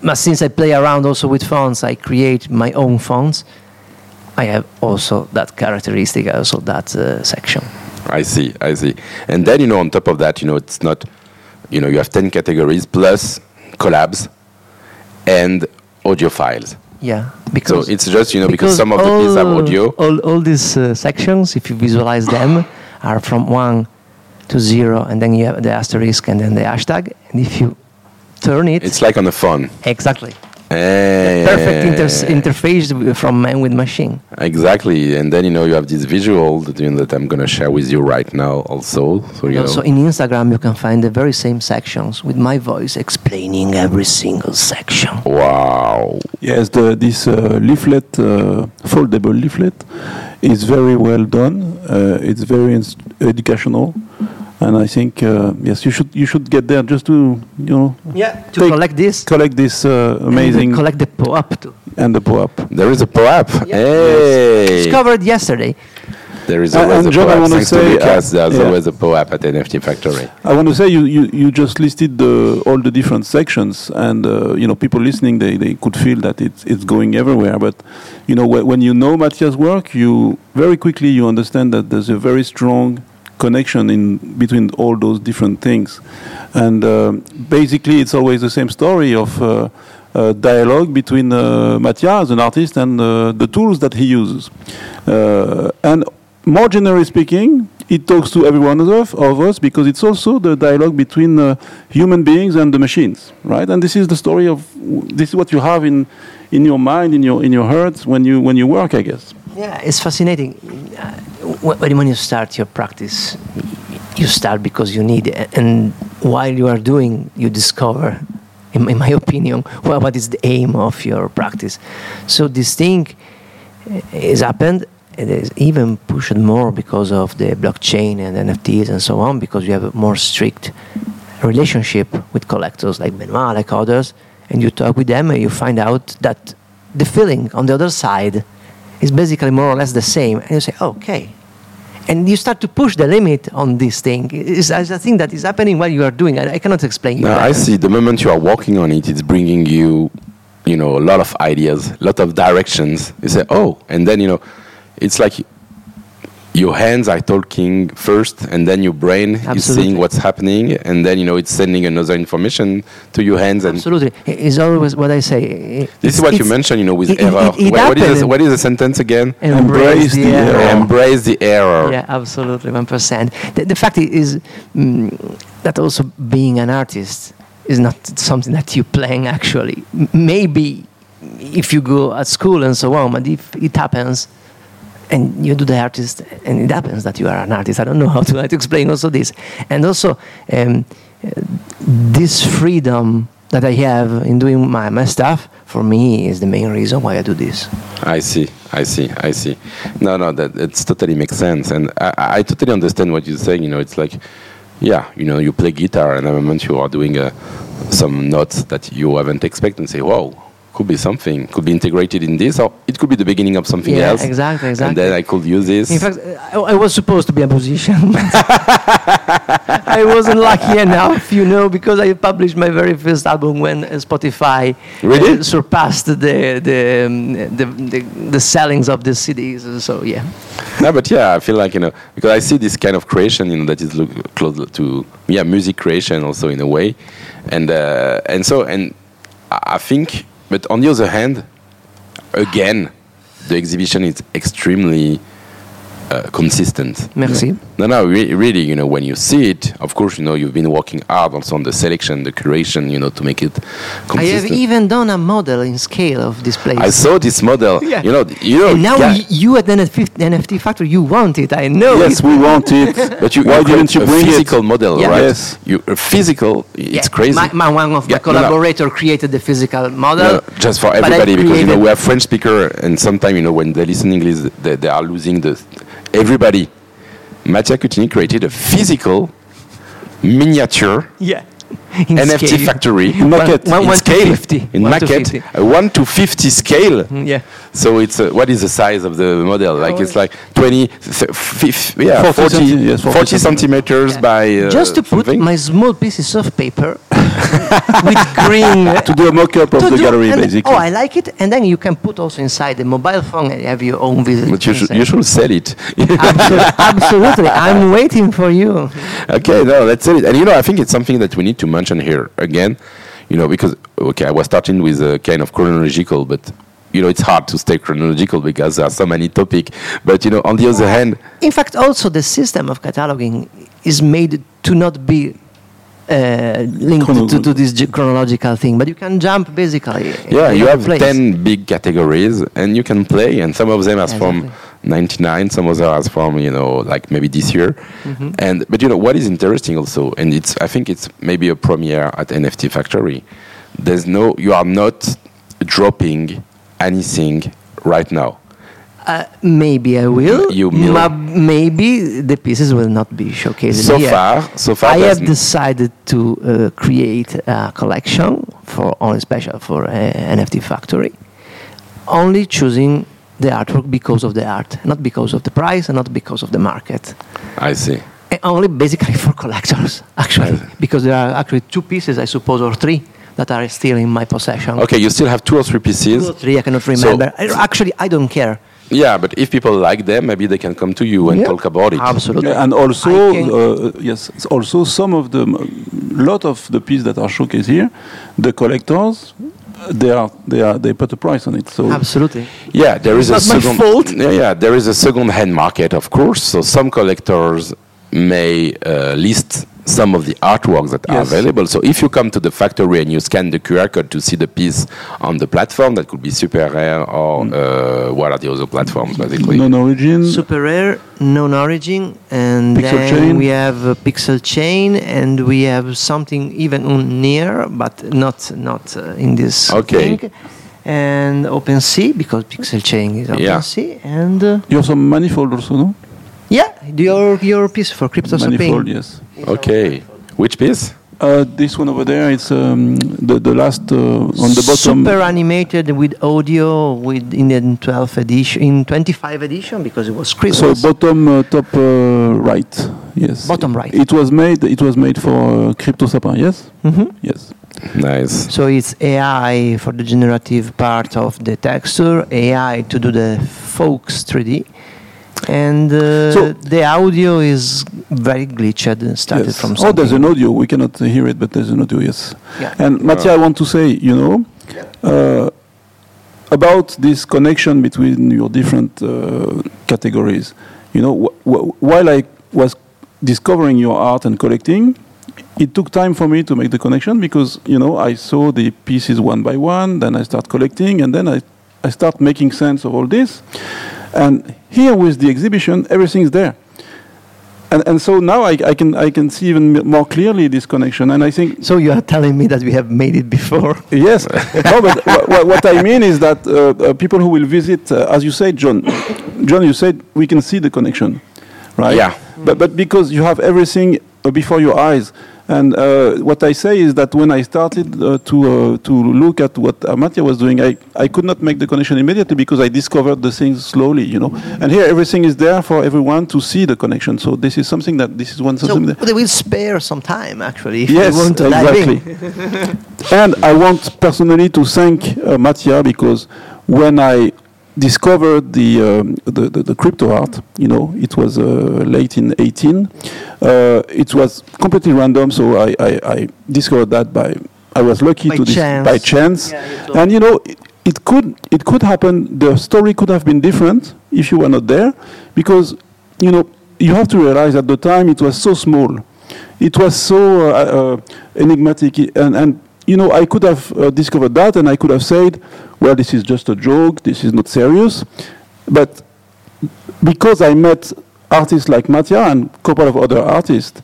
[SPEAKER 3] But since I play around also with fonts, I create my own fonts. I have also that characteristic, also that uh, section.
[SPEAKER 2] I see. I see. And then you know on top of that, you know it's not. You know you have ten categories plus collabs and audio files.
[SPEAKER 3] Yeah,
[SPEAKER 2] So
[SPEAKER 3] because
[SPEAKER 2] it's just you know because, some of the pieces have audio.
[SPEAKER 3] All, all these uh, sections, if you visualize them, are from one to zero, and then you have the asterisk and then the hashtag. And if you turn it,
[SPEAKER 2] It's like on a phone.
[SPEAKER 3] exactly
[SPEAKER 2] Eh,
[SPEAKER 3] perfect inter- interface from man with machine.
[SPEAKER 2] Exactly, and then you know you have this visual that, you know, that I'm gonna share with you right now also. So you
[SPEAKER 3] Also,
[SPEAKER 2] know.
[SPEAKER 3] in Instagram, you can find the very same sections with my voice explaining every single section.
[SPEAKER 2] Wow.
[SPEAKER 4] Yes, the, this uh, leaflet, uh, foldable leaflet, is very well done. Uh, it's very ins- educational, and I think uh, yes, you should you should get there just to you know
[SPEAKER 3] Yeah, to
[SPEAKER 4] Take-
[SPEAKER 3] collect this.
[SPEAKER 4] collect this uh, amazing
[SPEAKER 3] collect the POAP too.
[SPEAKER 4] and the POAP.
[SPEAKER 2] There is a POAP.
[SPEAKER 3] Yeah.
[SPEAKER 2] Hey.
[SPEAKER 3] Discovered yesterday.
[SPEAKER 2] There is
[SPEAKER 4] And-
[SPEAKER 2] always
[SPEAKER 4] and
[SPEAKER 2] a
[SPEAKER 4] John, I
[SPEAKER 2] POAP.
[SPEAKER 4] wanna
[SPEAKER 2] Thanks to
[SPEAKER 4] say,
[SPEAKER 2] Lucas,
[SPEAKER 4] uh,
[SPEAKER 2] there's
[SPEAKER 4] yeah.
[SPEAKER 2] always a POAP at NFT Factory.
[SPEAKER 4] I want to say you, you, you just listed the, all the different sections, and uh, you know people listening they, they could feel that it's it's going everywhere. But you know wh- when you know Mattia's work, you very quickly you understand that there's a very strong connection in between all those different things, and um basically it's always the same story of. Uh, uh, dialogue between uh, Mattia, an artist, and uh, the tools that he uses. Uh, and more generally speaking, it talks to every one of us, of us because it's also the dialogue between uh, human beings and the machines, right? And this is the story of this is what you have in in your mind, in your in your heart when you when you work, I guess.
[SPEAKER 3] Yeah, it's fascinating. Wh- When you start your practice, you start because you need it. And while you are doing, you discover, in, my opinion, well, what is the aim of your practice. So this thing eh, has happened. It is even pushed more because of the blockchain and NFTs and so on, because you have a more strict relationship with collectors like Benoit, like others, and you talk with them and you find out that the feeling on the other side is basically more or less the same. And you say, okay. And you start to push the limit on this thing. It's, it's a thing that is happening while you are doing it. I cannot explain.
[SPEAKER 2] No, I see. The moment you are working on it, it's bringing you, you know, a lot of ideas, a lot of directions. You say, oh, and then you know, it's like your hands are talking first, and then your brain is seeing what's happening, and then you know it's sending another information to your hands. And
[SPEAKER 3] Absolutely. It's always what I say.
[SPEAKER 2] this is what you mentioned, you know, with
[SPEAKER 3] it-
[SPEAKER 2] error.
[SPEAKER 3] it- it
[SPEAKER 2] What- what, is the, what is the sentence again?
[SPEAKER 3] Embrace the error.
[SPEAKER 2] Embrace the error.
[SPEAKER 3] Yeah, absolutely, one percent. The, the fact is mm, that also being an artist is not something that you plan actually. Maybe if you go at school and so on, but if it happens and you do the artist and it happens that you are an artist, I don't know how to, how to explain also this. And also um, this freedom that I have in doing my, my stuff for me is the main reason why I do this.
[SPEAKER 2] I see, I see, I see. No, no, that it's totally makes sense, and I, I totally understand what you're saying. You know, it's like, yeah, you know, you play guitar, and at the moment you are doing uh, some notes that you haven't expected, and say, "Wow, could be something, could be integrated in this, or it could be the beginning of something
[SPEAKER 3] Yeah,
[SPEAKER 2] else."
[SPEAKER 3] exactly,
[SPEAKER 2] And then I could use this.
[SPEAKER 3] In fact, I, I was supposed to be a musician. I wasn't lucky enough, you know, because I published my very first album when uh, Spotify uh, surpassed the the, um, the the the sellings of the CDs. So yeah,
[SPEAKER 2] no, but yeah, I feel like you know because I see this kind of creation, you know, that is look close to yeah, music creation also in a way, and uh, and so and I think, but on the other hand, again, the exhibition is extremely uh, consistent.
[SPEAKER 3] merci.
[SPEAKER 2] No, no, re- really, you know, when you see it, of course, you know, you've been working hard also on the selection, the curation, you know, to make it
[SPEAKER 3] I have even done a model in scale of this place.
[SPEAKER 2] I saw this model.
[SPEAKER 3] Yeah.
[SPEAKER 2] You know, you know.
[SPEAKER 3] and now
[SPEAKER 2] yeah,
[SPEAKER 3] y- you at NFT, NFT Factory, you want it. I know.
[SPEAKER 4] Yes,
[SPEAKER 3] it.
[SPEAKER 4] we want it.
[SPEAKER 2] but you,
[SPEAKER 4] Why
[SPEAKER 2] you
[SPEAKER 4] didn't
[SPEAKER 2] create
[SPEAKER 4] you
[SPEAKER 2] a
[SPEAKER 4] bring
[SPEAKER 2] physical
[SPEAKER 4] it?
[SPEAKER 2] model,
[SPEAKER 3] Yeah.
[SPEAKER 2] right?
[SPEAKER 4] Yes.
[SPEAKER 2] You a physical. It's
[SPEAKER 3] Yeah,
[SPEAKER 2] crazy.
[SPEAKER 3] My, my, one of my
[SPEAKER 2] Yeah, no, no.
[SPEAKER 3] collaborator created the physical model.
[SPEAKER 2] No, just for everybody because you know we have French speaker and sometimes you know when they listen English they, they are losing the everybody. Mattia Cuttini created a physical miniature
[SPEAKER 3] Yeah. In
[SPEAKER 2] NFT
[SPEAKER 3] scale.
[SPEAKER 2] factory
[SPEAKER 3] One-
[SPEAKER 2] maquette
[SPEAKER 3] one-
[SPEAKER 2] in
[SPEAKER 3] one to
[SPEAKER 2] scale
[SPEAKER 3] 50.
[SPEAKER 2] in
[SPEAKER 3] One to 50.
[SPEAKER 2] a one to fifty scale.
[SPEAKER 3] Yeah.
[SPEAKER 2] So it's uh, what is the size of the model? Like
[SPEAKER 3] Oh,
[SPEAKER 2] it's like 20, th- fif- yeah,
[SPEAKER 4] 40
[SPEAKER 2] 40,
[SPEAKER 4] centi- yes, 40
[SPEAKER 2] 40 centimeters
[SPEAKER 3] Yeah.
[SPEAKER 2] by uh,
[SPEAKER 3] Just to put
[SPEAKER 2] something.
[SPEAKER 3] my small pieces of paper with green.
[SPEAKER 4] to do a mock-up of the gallery, basically.
[SPEAKER 3] Oh, I like it. And then you can put also inside the mobile phone and have your own visit.
[SPEAKER 2] But you should, you should sell it.
[SPEAKER 3] Absolutely, absolutely. I'm waiting for you.
[SPEAKER 2] okay, no, let's sell it. And you know, I think it's something that we need to mention here again. You know, because okay, I was starting with a kind of chronological, but you know, it's hard to stay chronological because there are so many topics. But you know, on the other hand,
[SPEAKER 3] In fact, also the system of cataloging is made to not be uh, linked
[SPEAKER 4] Chrono-
[SPEAKER 3] to, to this ge- chronological thing, but you can jump basically.
[SPEAKER 2] yeah, you
[SPEAKER 3] any
[SPEAKER 2] have
[SPEAKER 3] place.
[SPEAKER 2] 10 big categories and you can play and some of them are from
[SPEAKER 3] Exactly.
[SPEAKER 2] 99 some of them are from you know like maybe this year
[SPEAKER 3] Mm-hmm.
[SPEAKER 2] and but you know what is interesting also and it's i think it's maybe a premiere at nft factory there's no you are not dropping anything right now
[SPEAKER 3] Uh, maybe I will.
[SPEAKER 2] You.
[SPEAKER 3] Ma- maybe the pieces will not be showcased
[SPEAKER 2] so
[SPEAKER 3] here.
[SPEAKER 2] far so far
[SPEAKER 3] I have decided to uh, create a collection for only special for uh, NFT Factory, only choosing the artwork because of the art, not because of the price and not because of the market.
[SPEAKER 2] i see
[SPEAKER 3] And only basically for collectors, actually, because there are actually two pieces, I suppose, or three that are still in my possession.
[SPEAKER 2] okay you still have two or three pieces
[SPEAKER 3] Two or three, I cannot remember. I- actually, I don't care.
[SPEAKER 2] yeah but if people like them maybe they can come to you and
[SPEAKER 3] Yeah.
[SPEAKER 2] talk about it
[SPEAKER 3] Absolutely.
[SPEAKER 4] Yeah, and also, uh, yes, also some of the, lot of the pieces that are showcased here, the collectors, they are, they are, they put a price on it. So
[SPEAKER 3] Absolutely.
[SPEAKER 2] Yeah, there is
[SPEAKER 3] It's
[SPEAKER 2] a second.
[SPEAKER 3] fault.
[SPEAKER 2] Yeah, yeah, there is a second-hand market, of course. So some collectors may uh, list some of the artworks that are available. So if you come to the factory and you scan the QR code to see the piece on the platform, that could be SuperRare or uh, what are the other platforms basically?
[SPEAKER 4] Non origin.
[SPEAKER 3] SuperRare, non origin, and
[SPEAKER 4] Pixel
[SPEAKER 3] then
[SPEAKER 4] chain.
[SPEAKER 3] we have a PixelChain, and we have something even on near, but not not uh, in this
[SPEAKER 2] Okay.
[SPEAKER 3] thing. And OpenSea because PixelChain is
[SPEAKER 2] Yeah.
[SPEAKER 3] OpenSea, and uh,
[SPEAKER 4] You have some manifold also, no?
[SPEAKER 3] Yeah, your your piece for crypto
[SPEAKER 4] Manifold, yes.
[SPEAKER 2] Okay. Which piece?
[SPEAKER 4] Uh, this one over there, it's um, the, the last uh, on the bottom.
[SPEAKER 3] Super animated with audio with in the 12th edition, in 25 edition because it was
[SPEAKER 4] crypto.
[SPEAKER 3] So
[SPEAKER 4] bottom uh, top uh, right, yes.
[SPEAKER 3] Bottom right.
[SPEAKER 4] It was made. It was made for uh, Crypto Sapin, yes.
[SPEAKER 3] Mhm.
[SPEAKER 4] Yes.
[SPEAKER 2] Nice.
[SPEAKER 3] So it's AI for the generative part of the texture, AI to do the Fox 3D, and uh,
[SPEAKER 4] So-
[SPEAKER 3] the audio is very glitched. and Started
[SPEAKER 4] yes.
[SPEAKER 3] from
[SPEAKER 4] oh, there's an audio. We cannot hear it, but there's an audio. Yes.
[SPEAKER 3] Yeah.
[SPEAKER 4] And Mattia, I want to say, you know, uh, about this connection between your different uh, categories. You know, wh- wh- while I was discovering your art and collecting, it took time for me to make the connection because you know I saw the pieces one by one, then I start collecting, and then I I start making sense of all this. And here with the exhibition, everything's there. And, and so now I, I can I can see even more clearly this connection, and I think
[SPEAKER 3] So you are telling me that we have made it before?
[SPEAKER 4] Yes, no, but what, what I mean is that uh, uh, people who will visit, uh, as you said, John, John, you said we can see the connection, right?
[SPEAKER 2] Yeah.
[SPEAKER 4] But but because you have everything uh, before your eyes, and uh, what I say is that when I started uh, to uh, to look at what Amatya was doing, I I could not make the connection immediately because I discovered the things slowly, you know. And here everything is there for everyone to see the connection. So this is something that this is one
[SPEAKER 3] So
[SPEAKER 4] something. that,
[SPEAKER 3] they will spare some time actually if
[SPEAKER 4] Yes,
[SPEAKER 3] want
[SPEAKER 4] exactly. and I want personally to thank uh, Mattia because when I discovered the, um, the, the the crypto art, you know, it was uh, late in 18. Uh, it was completely random, so I, I, I discovered that by I was lucky
[SPEAKER 3] By
[SPEAKER 4] to dis-
[SPEAKER 3] chance.
[SPEAKER 4] by chance,
[SPEAKER 3] Yeah, you
[SPEAKER 4] and you know. It, it could it could happen. The story could have been different if you were not there, because you know you have to realize at the time it was so small, it was so uh, uh, enigmatic, and and you know I could have uh, discovered that, and I could have said, well, this is just a joke, this is not serious, but because I met artists like Mattia and a couple of other artists,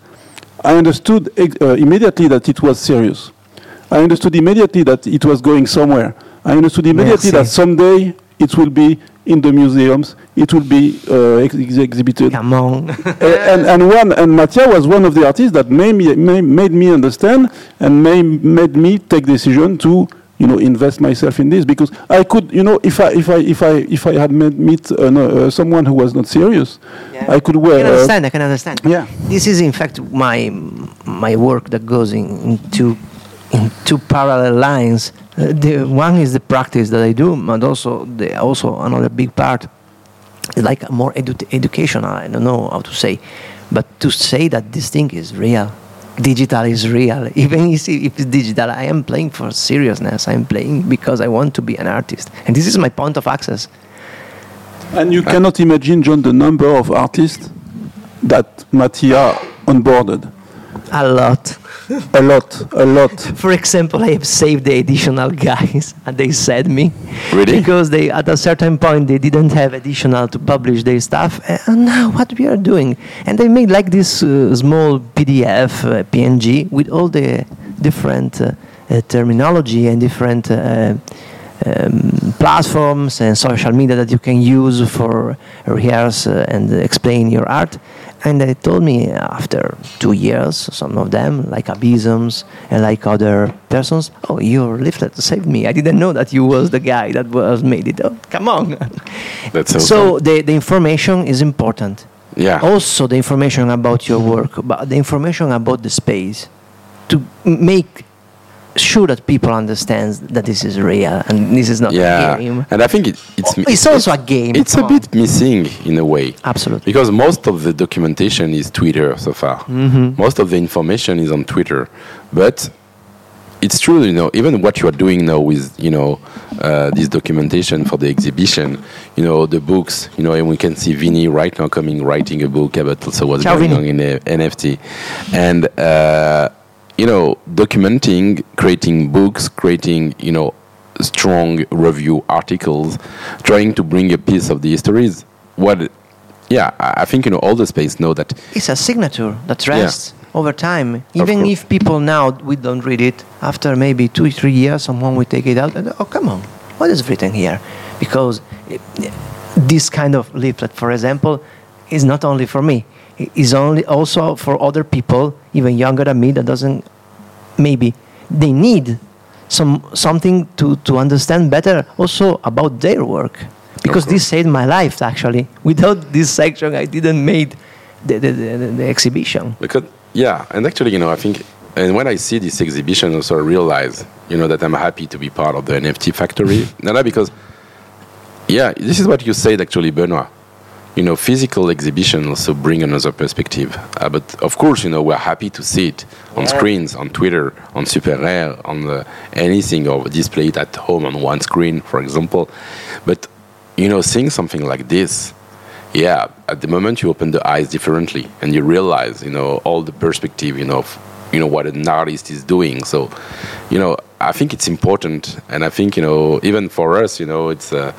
[SPEAKER 4] I understood uh, immediately that it was serious. I understood immediately that it was going somewhere. I understood immediately
[SPEAKER 3] Merci.
[SPEAKER 4] that someday it will be in the museums, it will be uh, ex- ex- exhibited.
[SPEAKER 3] Come on.
[SPEAKER 4] Uh, and and one and Mattia was one of the artists that made me made, made me understand and made made me take decision to you know invest myself in this because I could you know if I if I if I if I had met meet uh, no, uh, someone who was not serious, I could wear.
[SPEAKER 3] I can
[SPEAKER 4] uh,
[SPEAKER 3] understand. I can understand.
[SPEAKER 4] Yeah.
[SPEAKER 3] This is in fact my my work that goes in, into in two parallel lines. The one is the practice that I do, but also the also another big part, is like more edu- educational. I don't know how to say, but to say that this thing is real. Digital is real. Even if if it's digital, I am playing for seriousness. I'm playing because I want to be an artist, and this is my point of access.
[SPEAKER 4] And you cannot imagine, John, the number of artists that Mattia onboarded.
[SPEAKER 3] A lot.
[SPEAKER 4] A lot, a lot.
[SPEAKER 3] For example, I have saved the additional guys, and they said me
[SPEAKER 2] Really?
[SPEAKER 3] because they at a certain point they didn't have additional to publish their stuff. And now what we are doing, and they made like this uh, small PDF uh, PNG with all the different uh, uh, terminology and different. Uh, um, platforms and social media that you can use for rehearse uh, and explain your art. And they told me after two years, some of them, like Abysms and like other persons, oh, your leaflet saved me. I didn't know that you was the guy that was made it. Oh, come on.
[SPEAKER 2] That's
[SPEAKER 3] so the, the information is important.
[SPEAKER 2] Yeah.
[SPEAKER 3] Also, the information about your work, but the information about the space to make sure that people understand that this is real and this is not
[SPEAKER 2] yeah.
[SPEAKER 3] a game.
[SPEAKER 2] And I think it, it's
[SPEAKER 3] It's also a game.
[SPEAKER 2] It's a
[SPEAKER 3] on.
[SPEAKER 2] bit missing in a way.
[SPEAKER 3] Absolutely.
[SPEAKER 2] Because most of the documentation is Twitter so far.
[SPEAKER 3] Mm-hmm.
[SPEAKER 2] Most of the information is on Twitter. But it's true, you know, even what you are doing now with, you know, uh, this documentation for the exhibition, you know, the books, you know, and we can see Vinny right now coming writing a book about also what's
[SPEAKER 3] Ciao,
[SPEAKER 2] going
[SPEAKER 3] Vinny.
[SPEAKER 2] on in the NFT, and uh, you know, documenting, creating books, creating, you know, strong review articles, trying to bring a piece of the histories. What, yeah, I think you know all the space know that
[SPEAKER 3] It's a signature that
[SPEAKER 2] Yeah.
[SPEAKER 3] rests over time. Even if people now we don't read it after maybe two three years, someone will take it out and oh come on, what is written here? Because eh, this kind of leaflet, for example, is not only for me. Is only also for other people, even younger than me, that doesn't maybe they need some something to, to understand better also about their work because this saved my life actually without this section i didn't made the, the, the, the exhibition
[SPEAKER 2] Because yeah, and actually, you know, I think, and when I see this exhibition, also I realize, you know, that I'm happy to be part of the NFT factory. Not because, yeah, this is what you said actually, Benoit. You know, physical exhibition also bring another perspective. Uh, but of course, you know, we're happy to see it on screens, on Twitter, on SuperRare, on the, anything, or display it at home on one screen, for example. But you know, seeing something like this, yeah, at the moment you open the eyes differently and you realize, you know, all the perspective, you know, of, you know what an artist is doing. So, you know, I think it's important, and I think you know, even for us, you know, it's uh,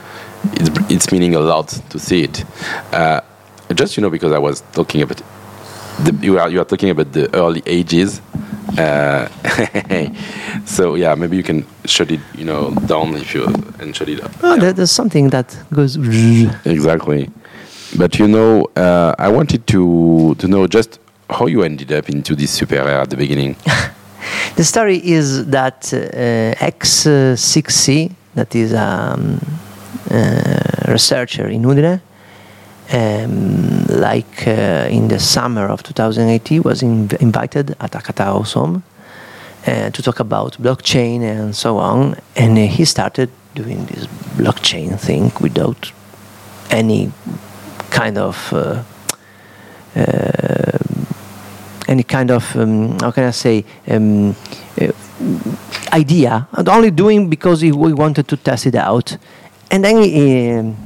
[SPEAKER 2] it's it's meaning a lot to see it. Uh, just you know, because I was talking about the, you are you are talking about the early ages. Uh, so yeah, maybe you can shut it, you know, down if you and shut it up.
[SPEAKER 3] oh, there, there's something that goes
[SPEAKER 2] Exactly. But you know, uh, I wanted to to know just how you ended up into this SuperRare at the beginning.
[SPEAKER 3] The story is that uh, X6C, that is um, researcher in Udine, um, like uh, in the summer of 2018, was inv- invited at Akata Osom uh, to talk about blockchain and so on. And uh, he started doing this blockchain thing without any kind of uh, uh, any kind of um, how can I say um, uh, idea, and only doing because he, we wanted to test it out, and then he, um,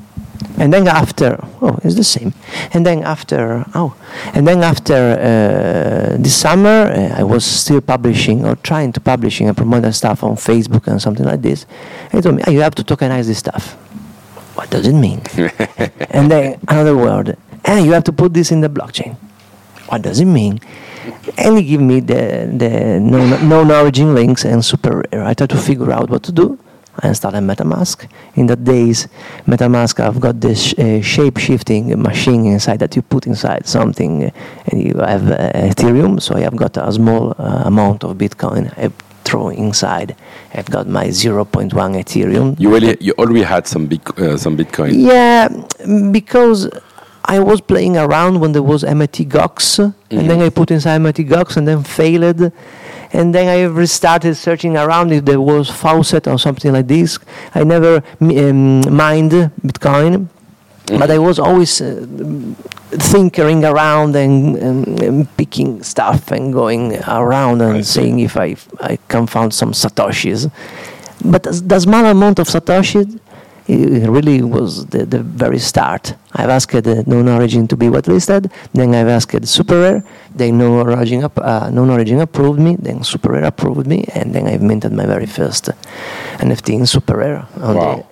[SPEAKER 3] and then after oh it's the same, and then after oh, and then after uh, this summer uh, I was still publishing or trying to publishing and promoting stuff on Facebook and something like this. And he told me, "Ah, you have to tokenize this stuff. What does it mean? and then another word, and you have to put this in the blockchain. What does it mean? And he gave me the, the known, KnownOrigin links and super rare. I try to figure out what to do and started MetaMask. In the days, MetaMask, I've got this uh, shape shifting machine inside that you put inside something and you have uh, Ethereum. So I've got a small uh, amount of Bitcoin. I throw inside. I've got my 0.1 Ethereum.
[SPEAKER 2] You really, you already had some big, uh, some Bitcoin.
[SPEAKER 3] Yeah, mm, because I was playing around when there was Mt. Gox, and then I put inside Mt. Gox and then failed. And then I restarted searching around if there was faucet or something like this. I never um, mined Bitcoin, but I was always uh, thinkering around and, and, and picking stuff and going around and seeing if I, I can find some satoshis. But the small amount of satoshis it really was the, the very start. I've asked the KnownOrigin to be whitelisted, then I've asked SuperRare, then KnownOrigin, up, uh, KnownOrigin approved me, then SuperRare approved me, and then I've minted my very first NFT in SuperRare on
[SPEAKER 2] Wow.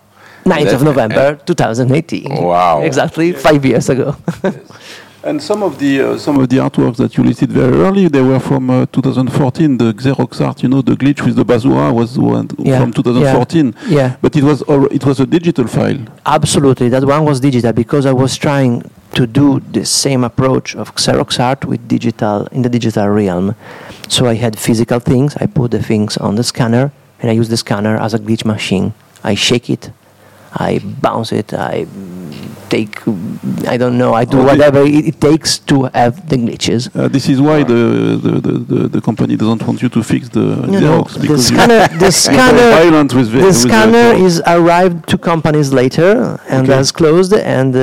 [SPEAKER 3] the 9th of November 2018.
[SPEAKER 2] Wow.
[SPEAKER 3] Exactly five years ago.
[SPEAKER 4] And some of the uh, some of the artworks that you listed very early, they were from uh, 2014. The Xerox art, you know, the glitch with the Basura was one
[SPEAKER 3] Yeah,
[SPEAKER 4] from 2014.
[SPEAKER 3] yeah.
[SPEAKER 4] But it was it was a digital file.
[SPEAKER 3] Absolutely, that one was digital because I was trying to do the same approach of Xerox art with digital in the digital realm. So I had physical things. I put the things on the scanner, and I use the scanner as a glitch machine. I shake it, I bounce it, I take, I don't know, I do
[SPEAKER 4] Okay.
[SPEAKER 3] whatever it, it takes to have the glitches.
[SPEAKER 4] Uh, this is why the, the, the, the, the company doesn't want you to fix the
[SPEAKER 3] You know, the scanner, the scanner,
[SPEAKER 4] with
[SPEAKER 3] the scanner is arrived two companies later and
[SPEAKER 4] Okay.
[SPEAKER 3] has closed and uh,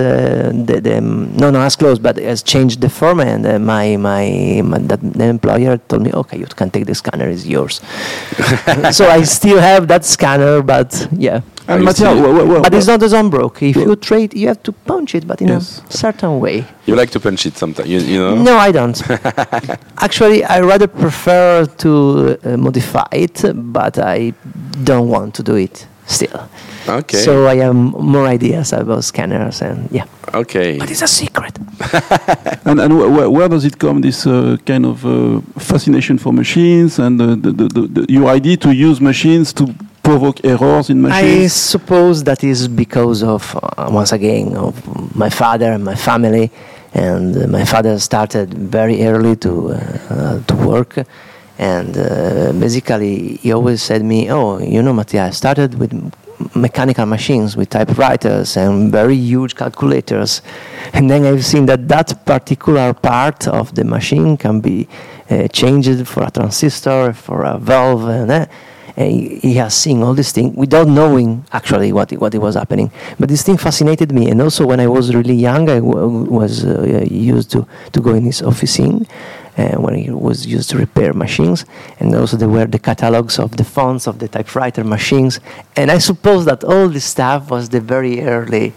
[SPEAKER 3] the, the no no has closed but has changed the form and uh, my, my my that the employer told me okay you can take the scanner is yours so I still have that scanner but yeah
[SPEAKER 4] And
[SPEAKER 2] you
[SPEAKER 4] Mattia,
[SPEAKER 2] still-
[SPEAKER 4] wha- wha- wha-
[SPEAKER 3] but it's not as unbroke if
[SPEAKER 4] Well-
[SPEAKER 3] you trade you have to punch it but in
[SPEAKER 4] Yes.
[SPEAKER 3] a certain way
[SPEAKER 2] You like to punch it sometimes, you, you know?
[SPEAKER 3] no I don't actually I rather prefer to uh, modify it but I don't want to do it still
[SPEAKER 2] Okay.
[SPEAKER 3] so I have more ideas about scanners and yeah.
[SPEAKER 2] okay.
[SPEAKER 3] But it's a secret.
[SPEAKER 4] And, and wh- wh- where does it come, this uh, kind of uh, fascination for machines and uh, the, the, the, the, your idea to use machines to provoke errors in
[SPEAKER 3] I suppose that is because of uh, once again of my father and my family. And uh, my father started very early to uh, uh, to work, and uh, basically he always said me, "Oh, you know, Mattia, I started with mechanical machines, with typewriters and very huge calculators, and then I've seen that that particular part of the machine can be uh, changed for a transistor, for a valve, and." Uh, and he, he has seen all these things without knowing actually what it, what it was happening. But this thing fascinated me, and also when I was really young, I w- was uh, used to, to go in his office in, uh, when he was used to repair machines, and also there were the catalogs of the fonts of the typewriter machines, and I suppose that all this stuff was the very early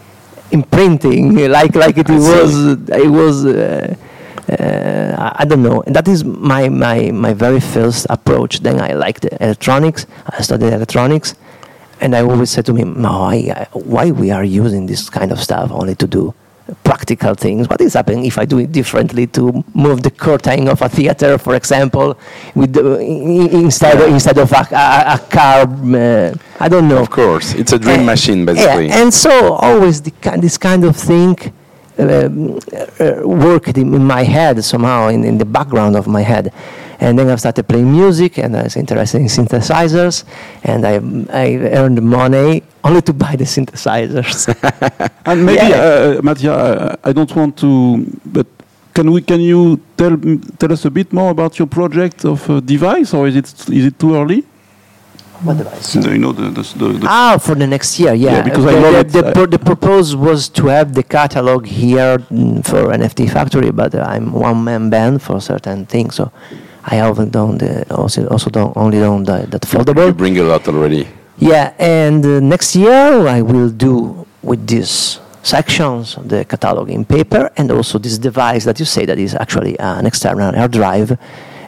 [SPEAKER 3] imprinting, like like it
[SPEAKER 2] I see.
[SPEAKER 3] was it was. Uh, uh, I- don't know. And that is my, my, my very first approach. Then I liked electronics. I studied electronics. And I always said to me, no, I, I, why we are using this kind of stuff only to do practical things? What is happening if I do it differently to move the curtain of a theater, for example, with the, i- i- instead, instead of a, a, a car? Uh, I don't know.
[SPEAKER 2] Of course, it's a dream
[SPEAKER 3] Uh,
[SPEAKER 2] machine,
[SPEAKER 3] yeah,
[SPEAKER 2] basically.
[SPEAKER 3] and so always the, this kind of thing um, uh, worked in, my head somehow, in, in the background of my head. And then I started playing music, and I was interested in synthesizers, and I, I earned money only to buy the synthesizers.
[SPEAKER 4] And maybe,
[SPEAKER 3] Yeah.
[SPEAKER 4] uh, Mattia, I don't want to, but can we? Can you tell tell us a bit more about your project of uh, device, or is it is it too early?
[SPEAKER 3] What device?
[SPEAKER 4] Do you know the the, the, the
[SPEAKER 3] Ah, for the next year, yeah.
[SPEAKER 4] Yeah, because I
[SPEAKER 3] the,
[SPEAKER 4] love
[SPEAKER 3] the,
[SPEAKER 4] it.
[SPEAKER 3] The,
[SPEAKER 4] I-
[SPEAKER 3] pro- the purpose was to have the catalog here mm, for NFT Factory, but uh, I'm one man band for certain things, so I haven't done the also also don't only done the, that
[SPEAKER 2] You bring a lot already.
[SPEAKER 3] Yeah, and uh, next year I will do with these sections the catalog in paper and also this device that you say that is actually an external hard drive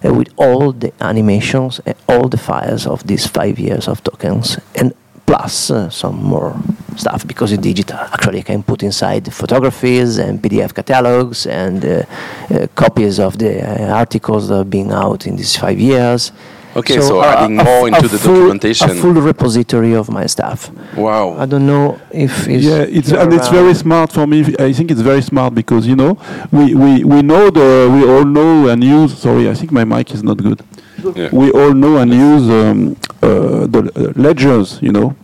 [SPEAKER 3] uh, with all the animations and all the files of these five years of tokens and plus uh, some more stuff because it's digital. Actually, I can put inside photographies and PDF catalogs and uh, uh, copies of the uh, articles that have been out in these five years.
[SPEAKER 2] Okay, so
[SPEAKER 3] a-
[SPEAKER 2] adding
[SPEAKER 3] a
[SPEAKER 2] more into
[SPEAKER 3] a
[SPEAKER 2] the
[SPEAKER 3] full-
[SPEAKER 2] documentation.
[SPEAKER 3] A full repository of my stuff.
[SPEAKER 2] Wow.
[SPEAKER 3] I don't know if it's
[SPEAKER 4] yeah, it's
[SPEAKER 3] you're
[SPEAKER 4] and it's very smart for me. I think it's very smart because you know we, we, we know the we all know and use. Sorry, I think my mic is not good.
[SPEAKER 2] Yeah.
[SPEAKER 4] We all know and use um, uh, the uh, ledgers. You know,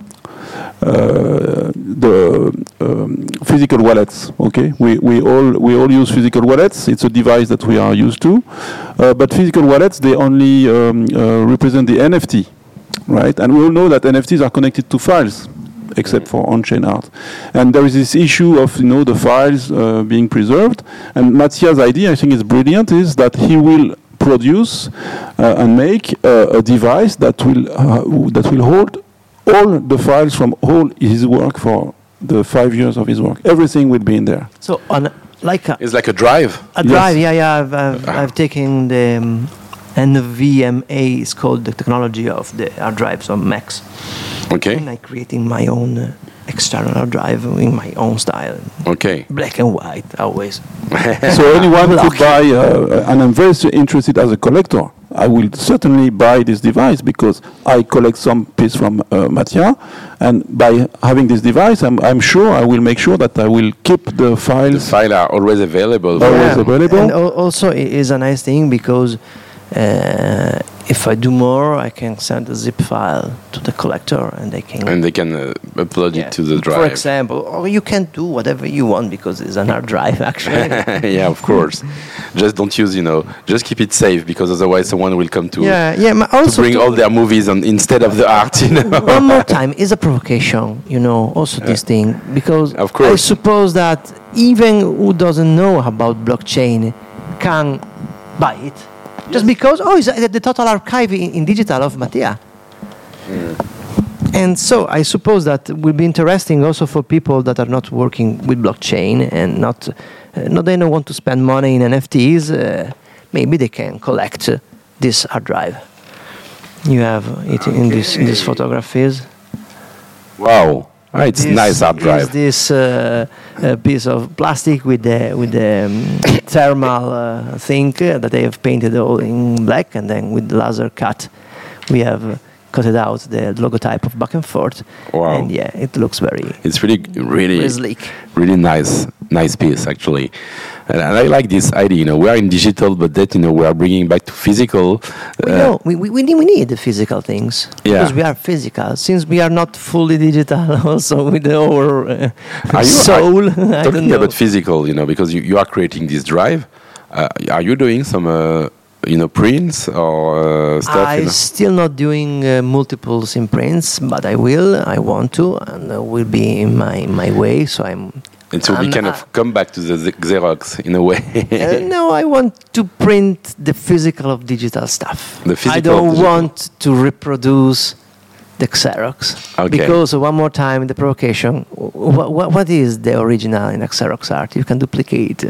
[SPEAKER 4] the um, physical wallets. Okay, we, we all we all use physical wallets. It's a device that we are used to, uh, but physical wallets they only um, uh, represent the NFT, right? And we all know that NFTs are connected to files, except for on-chain art. And there is this issue of you know the files uh, being preserved. And Mattia's idea, I think, is brilliant. Is that he will produce uh, and make uh, a device that will uh, that will hold all the files from all his work for the five years of his work. Everything will be in there.
[SPEAKER 3] So on like a,
[SPEAKER 2] It's like a drive.
[SPEAKER 3] a
[SPEAKER 4] Yes.
[SPEAKER 3] drive, yeah, yeah. I've I've, I've taken the um, NVMe. It's called the technology of the hard drives on Macs, Okay. and
[SPEAKER 2] Okay.
[SPEAKER 3] I creating my own uh, external hard drive in my own style,
[SPEAKER 2] Okay.
[SPEAKER 3] black and white always.
[SPEAKER 4] so anyone could buy, uh, and I'm very interested as a collector. I will certainly buy this device because I collect some piece from uh, Mattia, and by having this device, I'm, I'm sure I will make sure that I will keep the files.
[SPEAKER 2] The
[SPEAKER 4] files.
[SPEAKER 2] are always available.
[SPEAKER 4] Always available.
[SPEAKER 3] And al- also, it is a nice thing because uh, if I do more, I can send a zip file to the collector, and they can.
[SPEAKER 2] And they can uh, upload
[SPEAKER 3] Yeah.
[SPEAKER 2] it to the drive.
[SPEAKER 3] For example, or you can do whatever you want because it's an hard drive actually.
[SPEAKER 2] yeah, of course. just don't use, you know, just keep it safe because otherwise someone will come to,
[SPEAKER 3] yeah, yeah. but
[SPEAKER 2] to
[SPEAKER 3] Also
[SPEAKER 2] bring
[SPEAKER 3] to-
[SPEAKER 2] all their movies on instead of the art, you know.
[SPEAKER 3] one more time is a provocation you know also this thing because
[SPEAKER 2] Of course i
[SPEAKER 3] suppose that even who doesn't know about blockchain can buy it just because oh it's the total archive in, in digital of mattia and so i suppose that will be interesting also for people that are not working with blockchain and not uh, not they don't want to spend money in nfts uh, maybe they can collect uh, this hard drive. You have it in this in these photographies
[SPEAKER 2] wow. Ah, it's
[SPEAKER 3] this
[SPEAKER 2] nice hard
[SPEAKER 3] Is this uh, piece of plastic with the with the um, thermal uh, thing that they have painted all in black, and then with the laser cut, we have uh, cutted out the logotype of Back and Forth.
[SPEAKER 2] Wow.
[SPEAKER 3] And yeah, it looks very,
[SPEAKER 2] It's really, really,
[SPEAKER 3] very sleek.
[SPEAKER 2] really nice, nice piece actually. And, and I like this idea. You know, we are in digital, but that you know we are bringing back to physical.
[SPEAKER 3] We
[SPEAKER 2] uh,
[SPEAKER 3] know we, we, we need, we need the physical things
[SPEAKER 2] Yeah.
[SPEAKER 3] because we are physical. Since we are not fully digital, also with our uh,
[SPEAKER 2] Are you-
[SPEAKER 3] soul. I don't
[SPEAKER 2] talking about physical, you know, because you, you are creating this drive. Uh, are you doing some, uh, you know, prints or uh, stuff?
[SPEAKER 3] I
[SPEAKER 2] you know?
[SPEAKER 3] still not doing uh, multiples imprints, but I will. I want to, and uh, will be in my my way. So I'm.
[SPEAKER 2] And so we
[SPEAKER 3] I'm,
[SPEAKER 2] kind
[SPEAKER 3] uh,
[SPEAKER 2] of come back to the Xerox in a way.
[SPEAKER 3] Uh, no, I want to print the physical of digital stuff.
[SPEAKER 2] The
[SPEAKER 3] I
[SPEAKER 2] physical of
[SPEAKER 3] don't want to reproduce the Xerox.
[SPEAKER 2] Okay.
[SPEAKER 3] Because uh, one more time, the provocation. What, what, what is the original in a Xerox art? You can duplicate.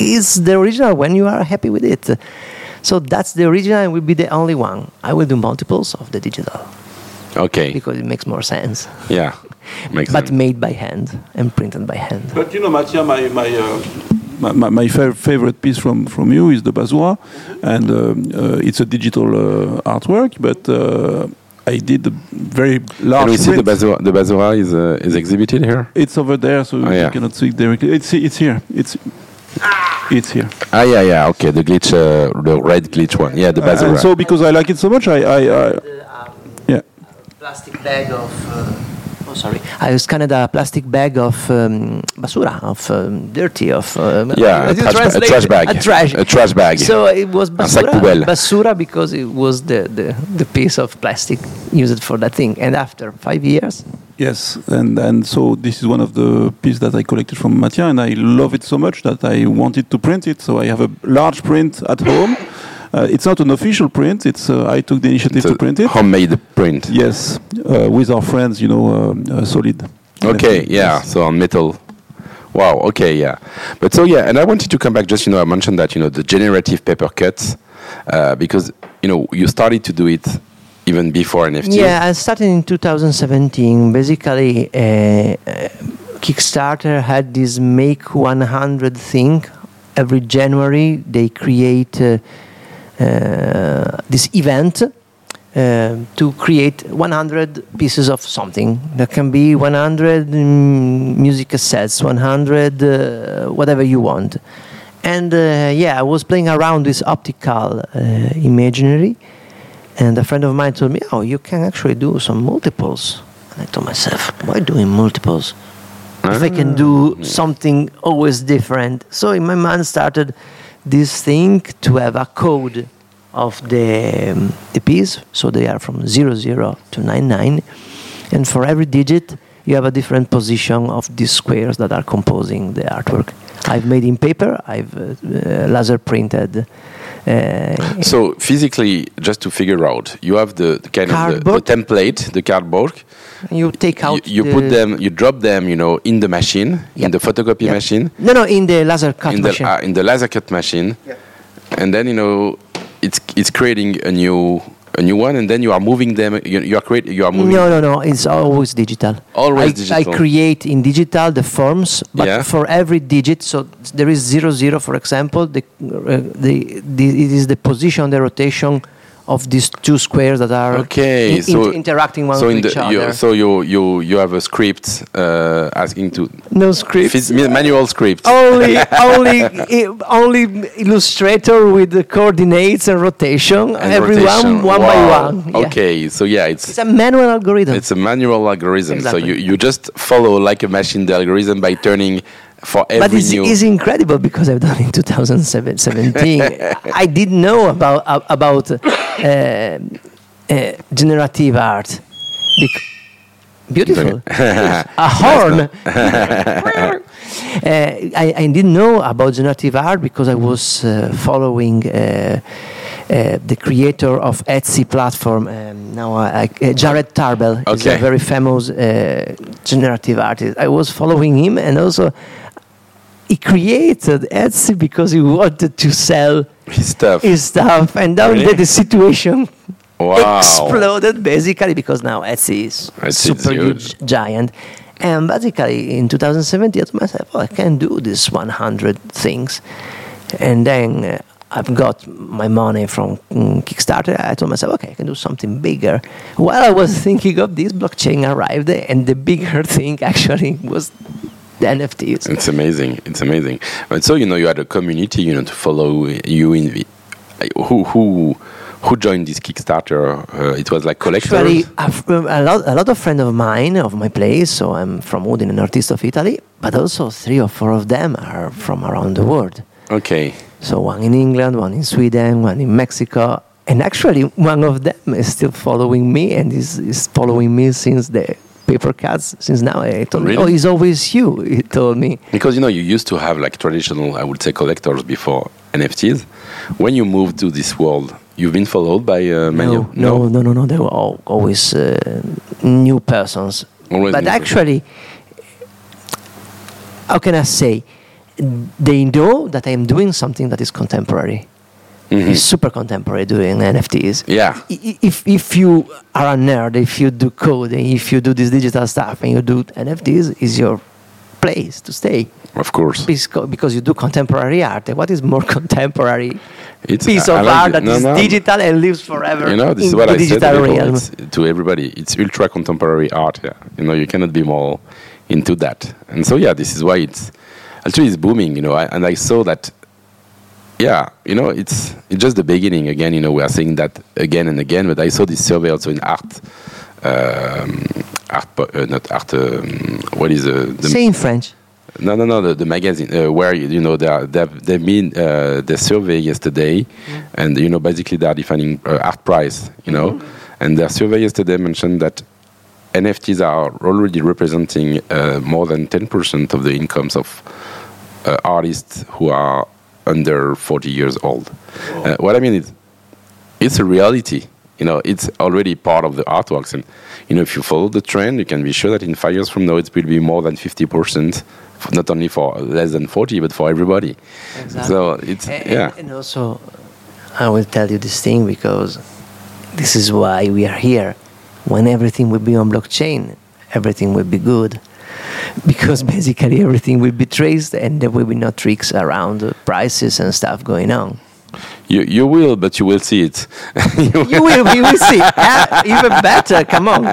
[SPEAKER 3] Is the original when you are happy with it. So that's the original and will be the only one. I will do multiples of the digital
[SPEAKER 2] okay.
[SPEAKER 3] because it makes more sense.
[SPEAKER 2] Yeah. Makes
[SPEAKER 3] But
[SPEAKER 2] sense.
[SPEAKER 3] made by hand and printed by hand.
[SPEAKER 4] But you know, Mattia, my my uh, my, my, my fav- favorite piece from from you is the Basura, and um, uh, it's a digital uh, artwork, but. Uh, I did a very large.
[SPEAKER 2] Can we see the
[SPEAKER 4] print.
[SPEAKER 2] The Basura is, uh, is exhibited here?
[SPEAKER 4] It's over there, so
[SPEAKER 2] Oh,
[SPEAKER 4] you cannot see it directly. It's it's here. It's it's here.
[SPEAKER 2] Ah, yeah, yeah, okay, the glitch, uh, the red glitch one. Yeah, the
[SPEAKER 4] Uh, and so because I like it so much, I I, I yeah.
[SPEAKER 3] plastic bag of. Oh, sorry. I scanned a plastic bag of um, basura, of um, dirty, of. Um,
[SPEAKER 2] Yeah, a trash ba- a trash bag.
[SPEAKER 3] A trash.
[SPEAKER 2] A trash bag.
[SPEAKER 3] So it was basura, basura because it was the, the, the piece of plastic used for that thing. And after five years,
[SPEAKER 4] Yes, and and so this is one of the pieces that I collected from Mattia, and I love it so much that I wanted to print it. So I have a large print at home. Uh, it's not an official print. It's uh, I took the initiative
[SPEAKER 2] It's
[SPEAKER 4] to
[SPEAKER 2] a
[SPEAKER 4] print it.
[SPEAKER 2] homemade print.
[SPEAKER 4] Yes, uh, with our friends, you know, Solid.
[SPEAKER 2] Okay, yeah,
[SPEAKER 4] Yes.
[SPEAKER 2] so on metal. Wow, okay, yeah. But so, yeah, and I wanted to come back just, you know, I mentioned that, you know, the generative paper cuts, uh, because, you know, you started to do it even before NFT.
[SPEAKER 3] Yeah, I started in 2017. Basically, uh, uh, Kickstarter had this Make 100 thing. Every January, they create uh, this event uh, to create 100 pieces of something. That can be 100 mm, music cassettes, 100 uh, whatever you want. And uh, yeah, I was playing around with optical uh, imaginary. And a friend of mine told me, "Oh, you can actually do some multiples." And I told myself, "Why doing multiples? If I can do something always different." So in my mind started this thing to have a code of the um, the piece. So they are from zero zero to nine nine, and for every digit you have a different position of these squares that are composing the artwork. I've made in paper. I've uh, uh, laser printed. Uh,
[SPEAKER 2] So physically, just to figure out, you have the, the kind of the, the template, the cardboard.
[SPEAKER 3] you take out.
[SPEAKER 2] you
[SPEAKER 3] the-
[SPEAKER 2] put them, you drop them, you know, in the machine, in the photocopy
[SPEAKER 3] Yep.
[SPEAKER 2] machine,
[SPEAKER 3] No, no, in the laser cut
[SPEAKER 2] in the
[SPEAKER 3] machine.
[SPEAKER 2] uh, in the laser cut machine, and then you know, it's it's creating a new a new one, and then you are moving them. You, you are create you are moving.
[SPEAKER 3] no, no, no. It's always digital.
[SPEAKER 2] Always
[SPEAKER 3] I,
[SPEAKER 2] digital.
[SPEAKER 3] I create in digital the forms, but
[SPEAKER 2] Yeah.
[SPEAKER 3] for every digit, so there is zero zero, for example. The, uh, the, the it is the position, the rotation of these two squares that are
[SPEAKER 2] Okay,
[SPEAKER 3] in-
[SPEAKER 2] so
[SPEAKER 3] in- interacting one
[SPEAKER 2] so
[SPEAKER 3] with
[SPEAKER 2] in
[SPEAKER 3] each
[SPEAKER 2] the,
[SPEAKER 3] other.
[SPEAKER 2] you, so you you you have a script uh, asking to
[SPEAKER 3] no script.
[SPEAKER 2] manual script.
[SPEAKER 3] only only only illustrator with the coordinates and rotation
[SPEAKER 2] and
[SPEAKER 3] every
[SPEAKER 2] rotation.
[SPEAKER 3] one one
[SPEAKER 2] Wow.
[SPEAKER 3] by one yeah.
[SPEAKER 2] Okay, so yeah, it's
[SPEAKER 3] it's a manual algorithm
[SPEAKER 2] it's a manual algorithm.
[SPEAKER 3] Exactly.
[SPEAKER 2] So you, you just follow like a machine the algorithm by turning for every
[SPEAKER 3] but it's,
[SPEAKER 2] new.
[SPEAKER 3] it's incredible because I've done it in 2017. I didn't know about uh, about uh, uh, generative art. Bec- beautiful, a horn. uh, I, I didn't know about generative art because I was uh, following. Uh, uh, the creator of Etsy platform, um, now I, uh, Jared Tarbell, is a very famous generative artist. I was following him, and also he created Etsy because he wanted to sell
[SPEAKER 2] his stuff.
[SPEAKER 3] his stuff, and now
[SPEAKER 2] Really?
[SPEAKER 3] the situation
[SPEAKER 2] Wow.
[SPEAKER 3] exploded basically because now Etsy is
[SPEAKER 2] Etsy
[SPEAKER 3] super
[SPEAKER 2] huge.
[SPEAKER 3] huge giant. And basically in 2017, I told myself, oh, I can do this 100 things. And then uh, I've got my money from mm, Kickstarter. I told myself, okay, I can do something bigger. While I was thinking of this, blockchain arrived, and the bigger thing actually was the NFTs.
[SPEAKER 2] It's amazing. It's amazing. And so you know, you had a community, you know, to follow you in the who who who joined this Kickstarter. Uh, it was like collectors.
[SPEAKER 3] Actually, a lot, a lot of friends of mine of my place. So I'm from Udine, northeast of Italy, but also three or four of them are from around the world.
[SPEAKER 2] okay.
[SPEAKER 3] So one in England, one in Sweden, one in Mexico, and actually one of them is still following me and is, is following me since the paper cuts. Since now, I told me, oh, it's always you. He told me.
[SPEAKER 2] Because you know, you used to have like traditional, I would say, collectors before NFTs. When you moved to this world, you've been followed by uh, many.
[SPEAKER 3] No, no, no, no, no. They were all, always uh, new persons.
[SPEAKER 2] Always
[SPEAKER 3] but
[SPEAKER 2] new
[SPEAKER 3] actually, how can I say? They know that I am doing something that is contemporary.
[SPEAKER 2] Mhm.
[SPEAKER 3] It's super contemporary doing NFTs.
[SPEAKER 2] Yeah.
[SPEAKER 3] If, if you are a nerd, if you do coding, if you do this digital stuff and you do NFTs, is your place to stay
[SPEAKER 2] Of course.
[SPEAKER 3] Because you do contemporary art. And what is more contemporary
[SPEAKER 2] It's
[SPEAKER 3] piece
[SPEAKER 2] I
[SPEAKER 3] of
[SPEAKER 2] like
[SPEAKER 3] art that
[SPEAKER 2] No,
[SPEAKER 3] is
[SPEAKER 2] no.
[SPEAKER 3] digital and lives forever
[SPEAKER 2] You know, this is what I said. It's, to everybody. It's ultra contemporary art. Yeah. You know, you cannot be more into that. And so, yeah, this is why it's actually it's booming. You know, I, and I saw that. Yeah, you know, it's it's just the beginning. Again, you know, we are saying that again and again. But I saw this survey also in art, um, art, uh, not art. Um, what is the, the
[SPEAKER 3] Say in French.
[SPEAKER 2] no, no, no. The, the magazine uh, where you, know they are, they've they've been uh, the survey yesterday, and you know basically they are defining uh, art price. You know, and their survey yesterday mentioned that NFTs are already representing uh, more than ten percent of the incomes of uh, artists who are under forty years old. Uh, what I mean is, it's a reality. You know, it's already part of the artworks, and you know, if you follow the trend, you can be sure that in five years from now, it will be more than fifty percent, not only for less than forty, but for everybody. Exactly. So it's
[SPEAKER 3] And,
[SPEAKER 2] yeah,
[SPEAKER 3] and also, I will tell you this thing because this is why we are here. When everything will be on blockchain, everything will be good. Because basically everything will be traced and there will be no tricks around the prices and stuff going on.
[SPEAKER 2] you you will, but you will see it. You will.
[SPEAKER 3] You will, you will see. Ah, even better, come on.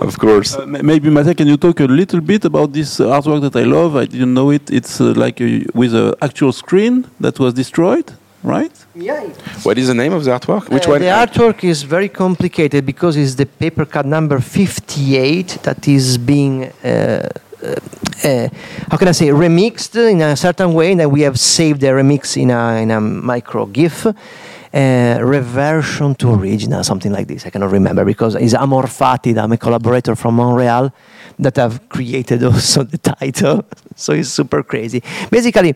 [SPEAKER 2] of course.
[SPEAKER 4] Uh, maybe Mattia, can you talk a little bit about this uh, artwork that I love? I didn't know it. It's uh, like a, with an actual screen that was destroyed, right?
[SPEAKER 3] Yeah.
[SPEAKER 2] What is the name of the artwork? Which
[SPEAKER 3] Uh,
[SPEAKER 2] one?
[SPEAKER 3] The artwork is very complicated because it's the paper cut number 58 that is being, uh, uh, uh, how can I say, remixed in a certain way. And then we have saved the remix in a, in a micro GIF. Uh, reversion to original, something like this. I cannot remember because it's Amor Fatid. I'm a collaborator from Montreal that have created also the title. so it's super crazy. Basically,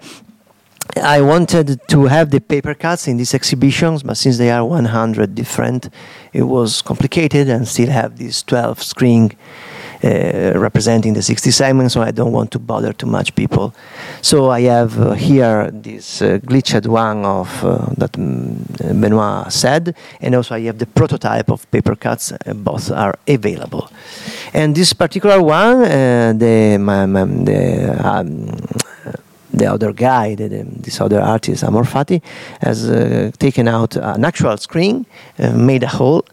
[SPEAKER 3] I wanted to have the paper cuts in these exhibitions, but since they are 100 different, it was complicated and still have these 12 screen uh, representing the 60 segments, so I don't want to bother too much people. So I have uh, here this uh, glitched one of uh, that mm, Benoit said, and also I have the prototype of paper cuts. Uh, both are available. And this particular one, uh, the, my, my, the um, the other guy, the, the, this other artist, Amor Fati, has uh, taken out an actual screen, uh, made a hole,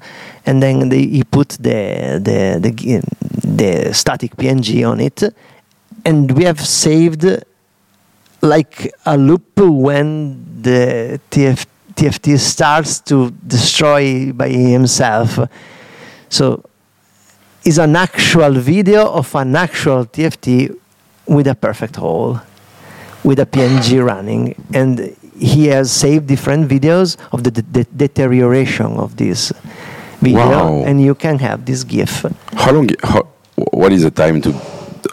[SPEAKER 3] and then they, he put the, the, the, the static PNG on it, and we have saved like a loop when the TF, TFT starts to destroy by himself. So it's an actual video of an actual TFT with a perfect hole, with a PNG running, and he has saved different videos of the, de- de- deterioration of this video,
[SPEAKER 2] Wow.
[SPEAKER 3] and you can have this GIF.
[SPEAKER 2] How long? How, what is the time to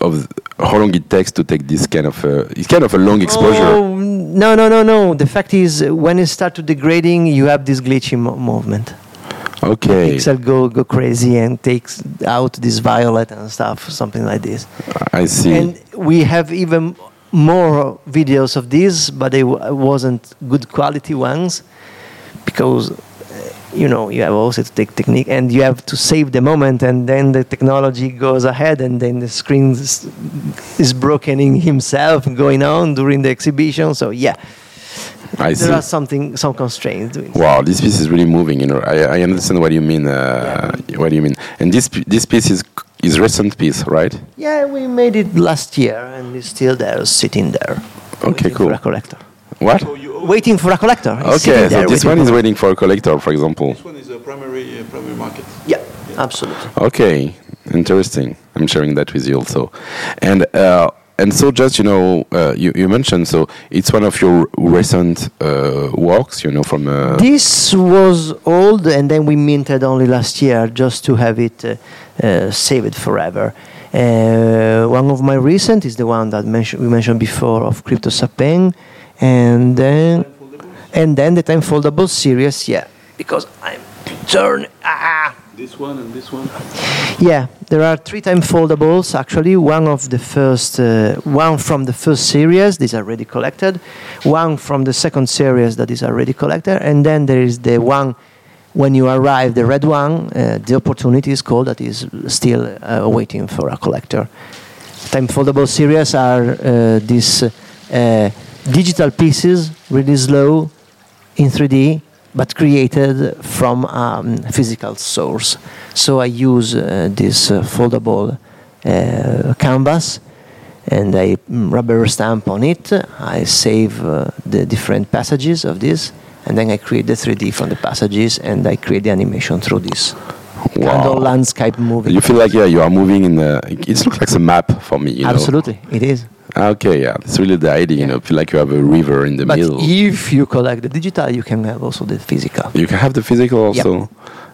[SPEAKER 2] of how long it takes to take this kind of uh, it's kind of a long exposure.
[SPEAKER 3] Oh, no, no, no, no. The fact is, when it starts to degrading, you have this glitchy mo- movement.
[SPEAKER 2] Okay,
[SPEAKER 3] Pixel go go crazy and takes out this violet and stuff, something like this.
[SPEAKER 2] I see.
[SPEAKER 3] And we have even more videos of this, but they w- wasn't good quality ones because uh, you know you have also to take technique and you have to save the moment, and then the technology goes ahead, and then the screen is, is broken in himself going on during the exhibition. So yeah,
[SPEAKER 2] I see.
[SPEAKER 3] there are something some constraints. Doing
[SPEAKER 2] Wow, this piece is really moving. You know, I, I understand what you mean. Uh, What do you mean? And this this piece is is recent piece, right?
[SPEAKER 3] Yeah, we made it last year, and it's still there, sitting there.
[SPEAKER 2] Okay, cool.
[SPEAKER 3] For a collector.
[SPEAKER 2] What?
[SPEAKER 3] Waiting for a collector. It's
[SPEAKER 2] Okay, so this one is waiting for a collector, for example.
[SPEAKER 4] This one is a primary uh, primary market.
[SPEAKER 3] Yeah, absolutely.
[SPEAKER 2] Okay, interesting. I'm sharing that with you also. And uh, and so just you know, uh, you you mentioned so it's one of your recent uh, works, you know, from. Uh,
[SPEAKER 3] This was old, and then we minted only last year just to have it uh, uh, saved forever. Uh, one of my recent is the one that mention, we mentioned before of Crypto Sapeng, and then and then the time foldable series. Yeah, because I'm turn. Ah.
[SPEAKER 4] This one and this one.
[SPEAKER 3] Yeah, there are three time foldables actually. One of the first, uh, one from the first series, these are already collected. One from the second series that is already collected, and then there is the one when you arrive, the red one. Uh, the opportunity is called that is still uh, waiting for a collector. Time foldable series are uh, these uh, digital pieces, really slow, in 3D, but created from um, physical source. So I use uh, this uh, foldable uh, canvas and I mm, rubber stamp on it. I save uh, the different passages of this, and then I create the 3D from the passages, and I create the animation through this Wow. kind of landscape moving.
[SPEAKER 2] you feel like yeah, you are moving in. The, it looks like a map for me. You know?
[SPEAKER 3] Absolutely, it is.
[SPEAKER 2] Okay, yeah, it's really the idea. You know, feel like you have a river in the
[SPEAKER 3] But
[SPEAKER 2] middle.
[SPEAKER 3] if you collect the digital, you can have also the physical.
[SPEAKER 2] you can have the physical also.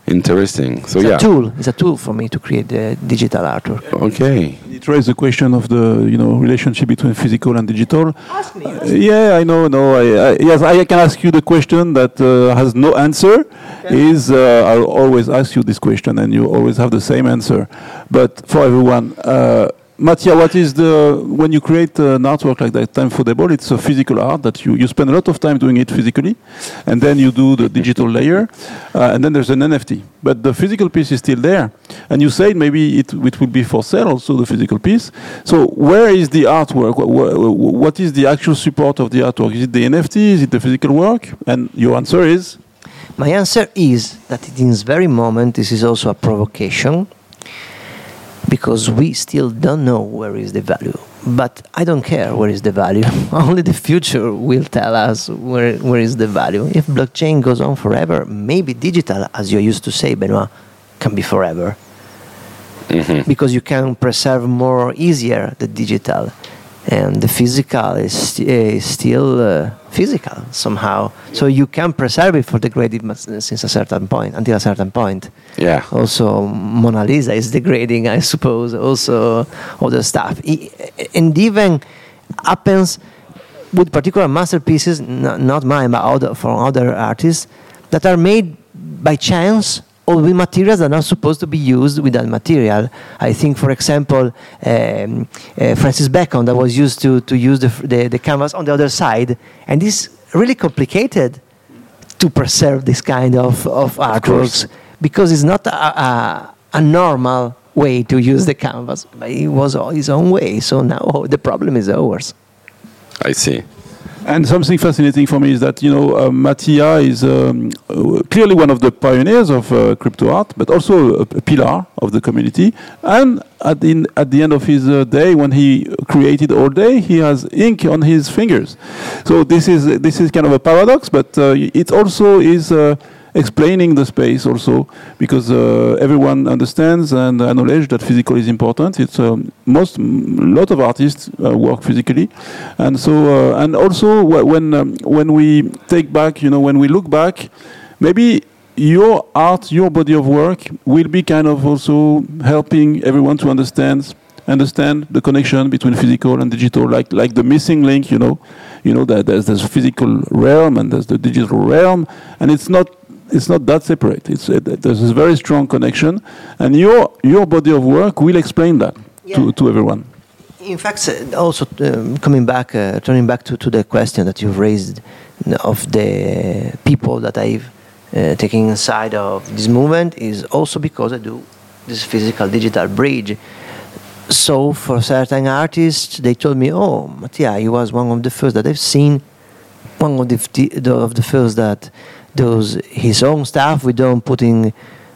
[SPEAKER 2] Interesting. So
[SPEAKER 3] It's
[SPEAKER 2] yeah.
[SPEAKER 3] a tool. It's a tool for me to create the digital artwork.
[SPEAKER 2] Okay.
[SPEAKER 4] It raises the question of the you know relationship between physical and digital.
[SPEAKER 3] Ask me.
[SPEAKER 4] Uh, yeah, I know. No, I, I, yes, I can ask you the question that uh, has no answer. Is uh, I'll always ask you this question, and you always have the same answer. But for everyone, uh, Mattia, what is the when you create an artwork like that, time for the ball? It's a physical art that you you spend a lot of time doing it physically, and then you do the digital layer, uh, and then there's an NFT. But the physical piece is still there, and you said maybe it it will be for sale also the physical piece. So where is the artwork? Wh- wh- What is the actual support of the artwork? Is it the NFT? Is it the physical work? And your answer is
[SPEAKER 3] My answer is that in this very moment, this is also a provocation because we still don't know where is the value. But I don't care where is the value. Only the future will tell us where, where is the value. If blockchain goes on forever, maybe digital, as you used to say, Benoit, can be forever. Because you can preserve more easier the digital. And the physical is, st- is still uh, physical somehow. So you can preserve it for degraded mas- since a certain point, until a certain point
[SPEAKER 2] Yeah.
[SPEAKER 3] also Mona Lisa is degrading, I suppose. Also other stuff, and even happens with particular masterpieces, not, not mine, but other, from other artists that are made by chance with materials that are not supposed to be used with that material. I think, for example, um, uh, Francis Bacon that was used to, to use the, the, the canvas on the other side, and it's really complicated to preserve this kind of, of artworks because it's not a, a, a normal way to use the canvas. But it was his own way. So now the problem is ours.
[SPEAKER 2] I see.
[SPEAKER 4] And something fascinating for me is that you know uh, Mattia is um, uh, clearly one of the pioneers of uh, crypto art, but also a, a pillar of the community. And at the at the end of his uh, day, when he created all day, he has ink on his fingers. So this is this is kind of a paradox, but uh, it also is. Explaining the space also because uh, everyone understands and acknowledge that physical is important. It's um, most lot of artists uh, work physically, and so uh, and also wh- when um, when we take back, you know, when we look back, maybe your art, your body of work will be kind of also helping everyone to understand understand the connection between physical and digital, like like the missing link, you know, you know that there's this physical realm and there's the digital realm, and it's not it's not that separate. It's uh, there's a very strong connection, and your your body of work will explain that
[SPEAKER 3] Yeah.
[SPEAKER 4] to to everyone.
[SPEAKER 3] In fact, also um, coming back, uh, turning back to, to the question that you've raised of the people that I've uh, taken inside of this movement is also because I do this physical digital bridge. So for certain artists, they told me, "Oh, Mattia, he was one of the first that I've seen, one of the, the of the first that does his own stuff. We don't put in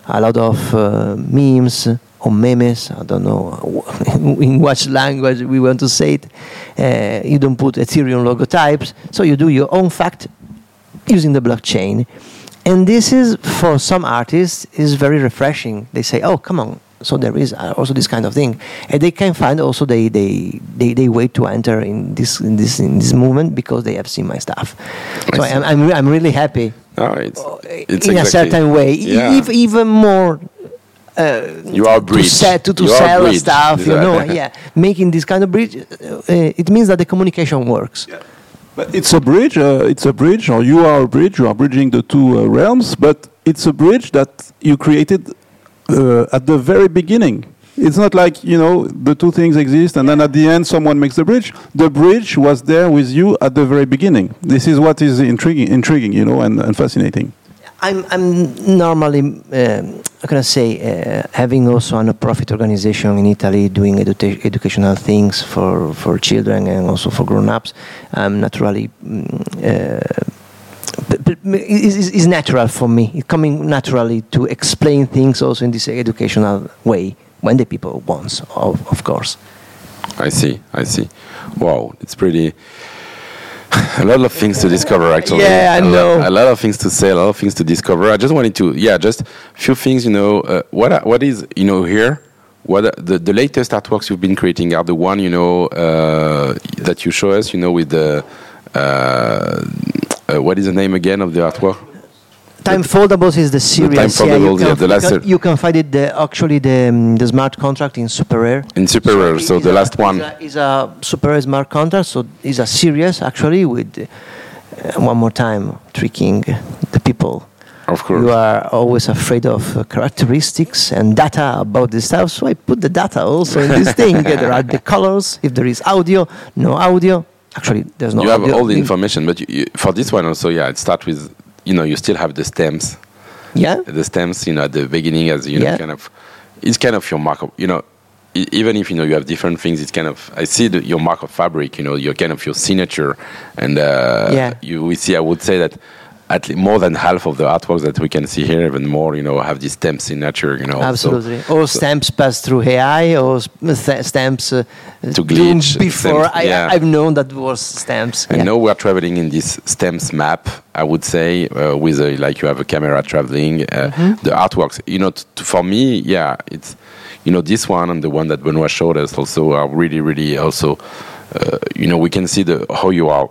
[SPEAKER 3] a lot of uh, memes or memes. I don't know in which language we want to say it. Uh, you don't put Ethereum logotypes, so you do your own fact using the blockchain. And this is for some artists is very refreshing. They say, "Oh, come on." So there is uh, also this kind of thing, and they can find also they they they, they wait to enter in this in this in this movement because they have seen my stuff. So
[SPEAKER 2] I
[SPEAKER 3] I'm, I'm, I'm really happy
[SPEAKER 2] Oh, it's, it's
[SPEAKER 3] in a certain way,
[SPEAKER 2] Yeah.
[SPEAKER 3] ev- even more
[SPEAKER 2] you are a
[SPEAKER 3] to,
[SPEAKER 2] bridge.
[SPEAKER 3] se- to, to
[SPEAKER 2] You
[SPEAKER 3] sell
[SPEAKER 2] bridge.
[SPEAKER 3] stuff, you know, yeah, making this kind of bridge, uh, uh, it means that the communication works.
[SPEAKER 4] But it's a bridge. Uh, it's a bridge, or you are a bridge. You are bridging the two uh, realms. But it's a bridge that you created uh, at the very beginning. It's not like you know the two things exist, and then at the end someone makes the bridge. The bridge was there with you at the very beginning. This is what is intriguing, intriguing, you know, and, and fascinating.
[SPEAKER 3] I'm, I'm normally, um, can say, uh, having also a non-profit organization in Italy doing educa- educational things for, for children and also for grown-ups. I'm naturally, mm, uh, is natural for me. It's coming naturally to explain things also in this educational way when the people want, of, of course.
[SPEAKER 2] I see. I see. Wow, it's pretty. A lot of things to discover, actually.
[SPEAKER 3] Yeah, I
[SPEAKER 2] lo-
[SPEAKER 3] know.
[SPEAKER 2] a lot of things to say, a lot of things to discover. I just wanted to, yeah, just a few things. You know, uh, what what is you know here? What the the latest artworks you've been creating are the one you know uh, that you show us. You know, with the uh, uh, what is the name again of the artwork?
[SPEAKER 3] Time foldables is the series.
[SPEAKER 2] time
[SPEAKER 3] yeah, you can,
[SPEAKER 2] yeah, the
[SPEAKER 3] you
[SPEAKER 2] last
[SPEAKER 3] can- you can find it the, actually the, um, the smart contract in SuperRare.
[SPEAKER 2] In SuperRare, so the
[SPEAKER 3] a-
[SPEAKER 2] last one.
[SPEAKER 3] Is a, is a SuperRare smart contract, so it's a series actually with uh, one more time tricking the people.
[SPEAKER 2] Of course.
[SPEAKER 3] You are always afraid of uh, characteristics and data about this stuff, so I put the data also in this thing. there are the colors, if there is audio, no audio. Actually, there's no
[SPEAKER 2] you have all the information, but you, you, for this one also, yeah, it starts with you know you still have the stems,
[SPEAKER 3] Yeah?
[SPEAKER 2] the stems, you know, at the beginning as you know,
[SPEAKER 3] Yeah.
[SPEAKER 2] kind of, it's kind of your mark of, you know, even if you know you have different things, it's kind of I see the, your mark of fabric, you know, your kind of your signature, and uh,
[SPEAKER 3] Yeah.
[SPEAKER 2] you we see. I would say that at least more than half of the artworks that we can see here, even more, you know, have this stamp signature, you know. so-
[SPEAKER 3] Absolutely. or stamps passed through AI, or st- stamps uh,
[SPEAKER 2] To glitch,
[SPEAKER 3] before
[SPEAKER 2] stamps,
[SPEAKER 3] I,
[SPEAKER 2] yeah.
[SPEAKER 3] I've known that was stamps.
[SPEAKER 2] And
[SPEAKER 3] yeah.
[SPEAKER 2] now we are traveling in this stamps map. I would say uh, with a, like you have a camera traveling. Uh,
[SPEAKER 3] Mm-hmm.
[SPEAKER 2] The artworks, you know, t- t- for me, yeah, it's you know this one and the one that Benoit showed us also are really, really also. Uh, you know, we can see the how you are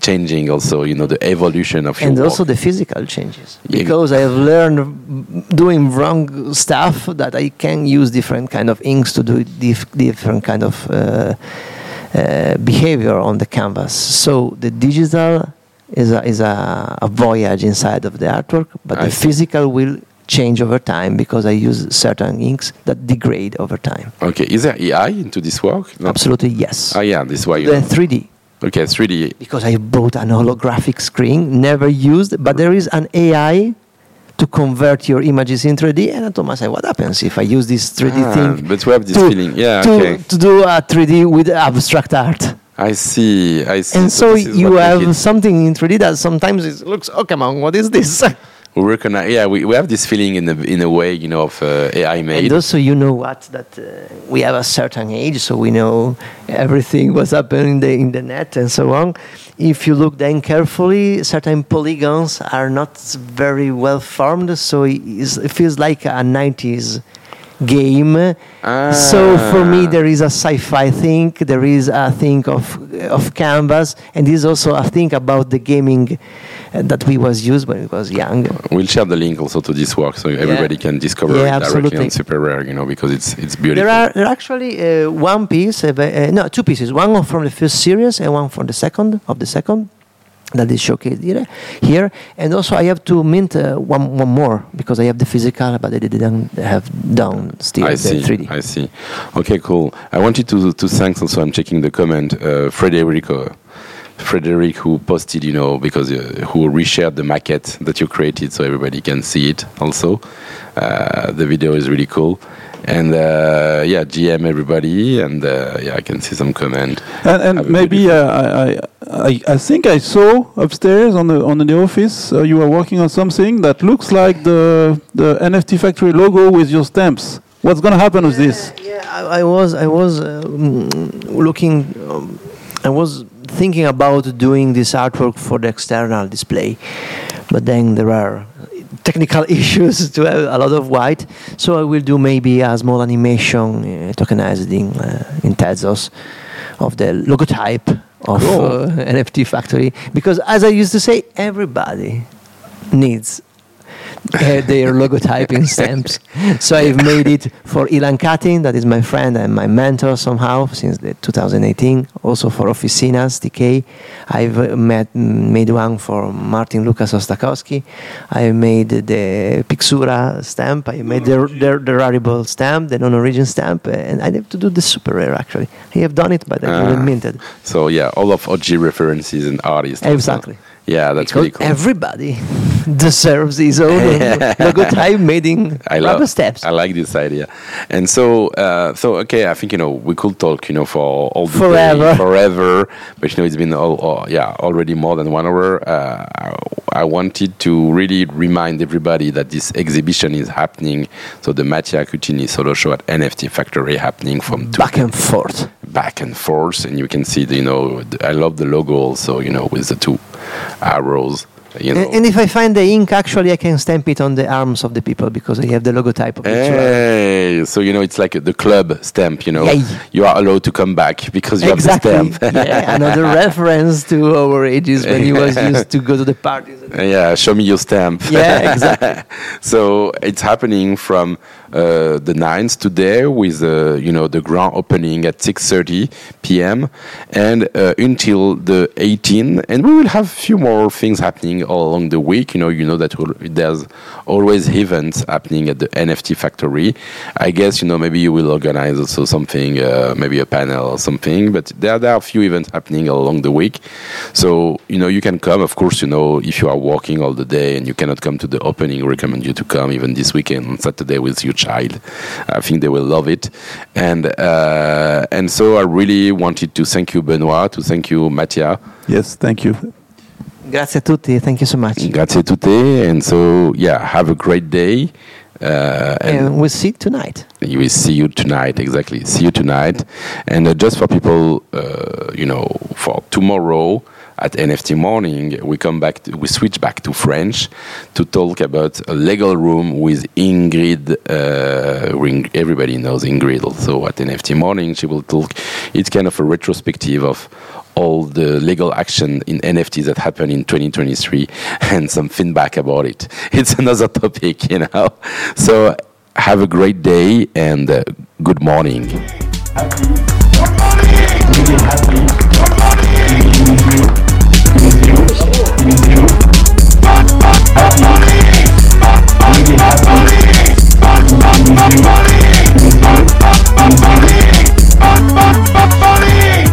[SPEAKER 2] changing. Also, you know, the evolution of
[SPEAKER 3] and also
[SPEAKER 2] work.
[SPEAKER 3] the physical changes
[SPEAKER 2] Yeah.
[SPEAKER 3] because I have learned doing wrong stuff that I can use different kind of inks to do dif- different kind of uh, uh, behavior on the canvas. So the digital is a, is a, a voyage inside of the artwork, but
[SPEAKER 2] I
[SPEAKER 3] the
[SPEAKER 2] see.
[SPEAKER 3] physical will change over time because I use certain inks that degrade over time.
[SPEAKER 2] Okay, is there AI into this work? No.
[SPEAKER 3] Absolutely yes.
[SPEAKER 2] Ah, yeah, this you.
[SPEAKER 3] the 3D.
[SPEAKER 2] Okay, 3D.
[SPEAKER 3] because I bought an holographic screen, never used, but there is an AI to convert your images in 3D. And I told myself, what happens if I use this 3D
[SPEAKER 2] Ah,
[SPEAKER 3] thing?
[SPEAKER 2] but we have this
[SPEAKER 3] to,
[SPEAKER 2] feeling. Yeah,
[SPEAKER 3] to,
[SPEAKER 2] okay.
[SPEAKER 3] to do a 3D with abstract art.
[SPEAKER 2] I see. I see.
[SPEAKER 3] And so
[SPEAKER 2] is
[SPEAKER 3] you have something in 3D that sometimes it looks, oh, come on, what is this?
[SPEAKER 2] we recognize. Yeah, we, we have this feeling in a in a way, you know, of uh, AI made.
[SPEAKER 3] And also, you know what? That uh, we have a certain age, so we know everything was happening in the, in the net and so on. If you look then carefully, certain polygons are not very well formed, so it, is, it feels like a 90s game. So for me,
[SPEAKER 2] Ah.
[SPEAKER 3] there is a sci-fi thing. There is a thing of of canvas, and this is also a thing about the gaming that we was used when we was young.
[SPEAKER 2] We'll share the link also to this work so everybody can discover
[SPEAKER 3] Yeah,
[SPEAKER 2] it directly
[SPEAKER 3] absolutely.
[SPEAKER 2] on SuperRare, you know, because it's it's beautiful.
[SPEAKER 3] There are there are actually uh, one piece, uh, uh, no, two pieces. One from the first series and one from the second of the second that is showcased here. Here, and also I have to mint uh, one one more because I have the physical, but I didn't have done still
[SPEAKER 2] I
[SPEAKER 3] the
[SPEAKER 2] see.
[SPEAKER 3] 3D.
[SPEAKER 2] I see. Okay, cool. I wanted to to thank also. I'm checking the comment. Uh, Frederico, Frederic, who posted, you know, because uh, who reshared the maquette that you created, so everybody can see it. Also, uh, the video is really cool. And uh, yeah, GM everybody, and uh, yeah, I can see some comment.
[SPEAKER 4] And, and maybe uh, I, I, I, I think I saw upstairs on the on the office uh, you are working on something that looks like the the NFT factory logo with your stamps. What's going to happen with this?
[SPEAKER 3] Yeah, I, I was I was um, looking. Um, I was thinking about doing this artwork for the external display, but then there are technical issues to have a lot of white. So I will do maybe a small animation uh, tokenized in uh, in Tezos of the logotype of
[SPEAKER 2] Cool.
[SPEAKER 3] uh, NFT Factory because, as I used to say, everybody needs uh, their logotyping stamps. So I've made it for Ilan Katin, that is my friend and my mentor somehow since the 2018. Also for Oficinas TK, I've uh, met, made one for Martin Lukas Ostachowski. I made the Pixura stamp. I made the, the, the Rarible stamp, the KnownOrigin stamp, uh, and I have to do the SuperRare actually. I have done it, but I
[SPEAKER 2] Ah.
[SPEAKER 3] didn't mint it.
[SPEAKER 2] So yeah, all of OG references and artists. also. Yeah, that's
[SPEAKER 3] Because
[SPEAKER 2] really cool.
[SPEAKER 3] everybody deserves his own logotype made in
[SPEAKER 2] I
[SPEAKER 3] rubber
[SPEAKER 2] love.
[SPEAKER 3] steps.
[SPEAKER 2] I like this idea, and so uh, so okay. I think you know we could talk you know for all the
[SPEAKER 3] Forever.
[SPEAKER 2] day, forever. But you know it's been all, all- yeah already more than one hour. Uh, I, wanted to really remind everybody that this exhibition is happening. So the Mattia Cuttini solo show at NFT Factory happening from two
[SPEAKER 3] Back and forth.
[SPEAKER 2] back and forth, and you can see the, you know the, I love the logo also you know with the two arrows. You know.
[SPEAKER 3] And, if I find the ink, actually, I can stamp it on the arms of the people because I have the logotype of.
[SPEAKER 2] Hey, so you know it's like the club stamp. You know,
[SPEAKER 3] Yay.
[SPEAKER 2] you are allowed to come back because you
[SPEAKER 3] Exactly.
[SPEAKER 2] have the stamp.
[SPEAKER 3] yeah, another reference to our ages when he was used to go to the parties.
[SPEAKER 2] yeah, show me your stamp.
[SPEAKER 3] Yeah, exactly.
[SPEAKER 2] so it's happening from uh, the 9th today with uh, you know the grand opening at 6:30 p.m. and uh, until the 18th, and we will have a few more things happening all along the week. You know, you know that there's always events happening at the NFT factory. I guess you know maybe you will organize also something, uh, maybe a panel or something. But there, there are a few events happening all along the week, so you know you can come. Of course, you know if you are working all the day and you cannot come to the opening, recommend you to come even this weekend on Saturday with your child. I think they will love it, and uh, and so I really wanted to thank you, Benoit, to thank you, Mattia.
[SPEAKER 4] Yes, thank you.
[SPEAKER 3] Grazie a tutti. Thank you so much.
[SPEAKER 2] Grazie a tutti, and so yeah, have a great day. Uh, and
[SPEAKER 3] And we'll see tonight.
[SPEAKER 2] We will see you tonight exactly see you tonight and uh, just for people uh, you know for tomorrow at nft morning we come back to, we switch back to french to talk about a legal room with ingrid uh, everybody knows ingrid also at nft morning she will talk it's kind of a retrospective of all the legal action in NFTs that happened in 2023 and some feedback about it. It's another topic, you know. So have a great day and uh, good morning.
[SPEAKER 1] Happy. Good morning. Happy. Good morning. Money!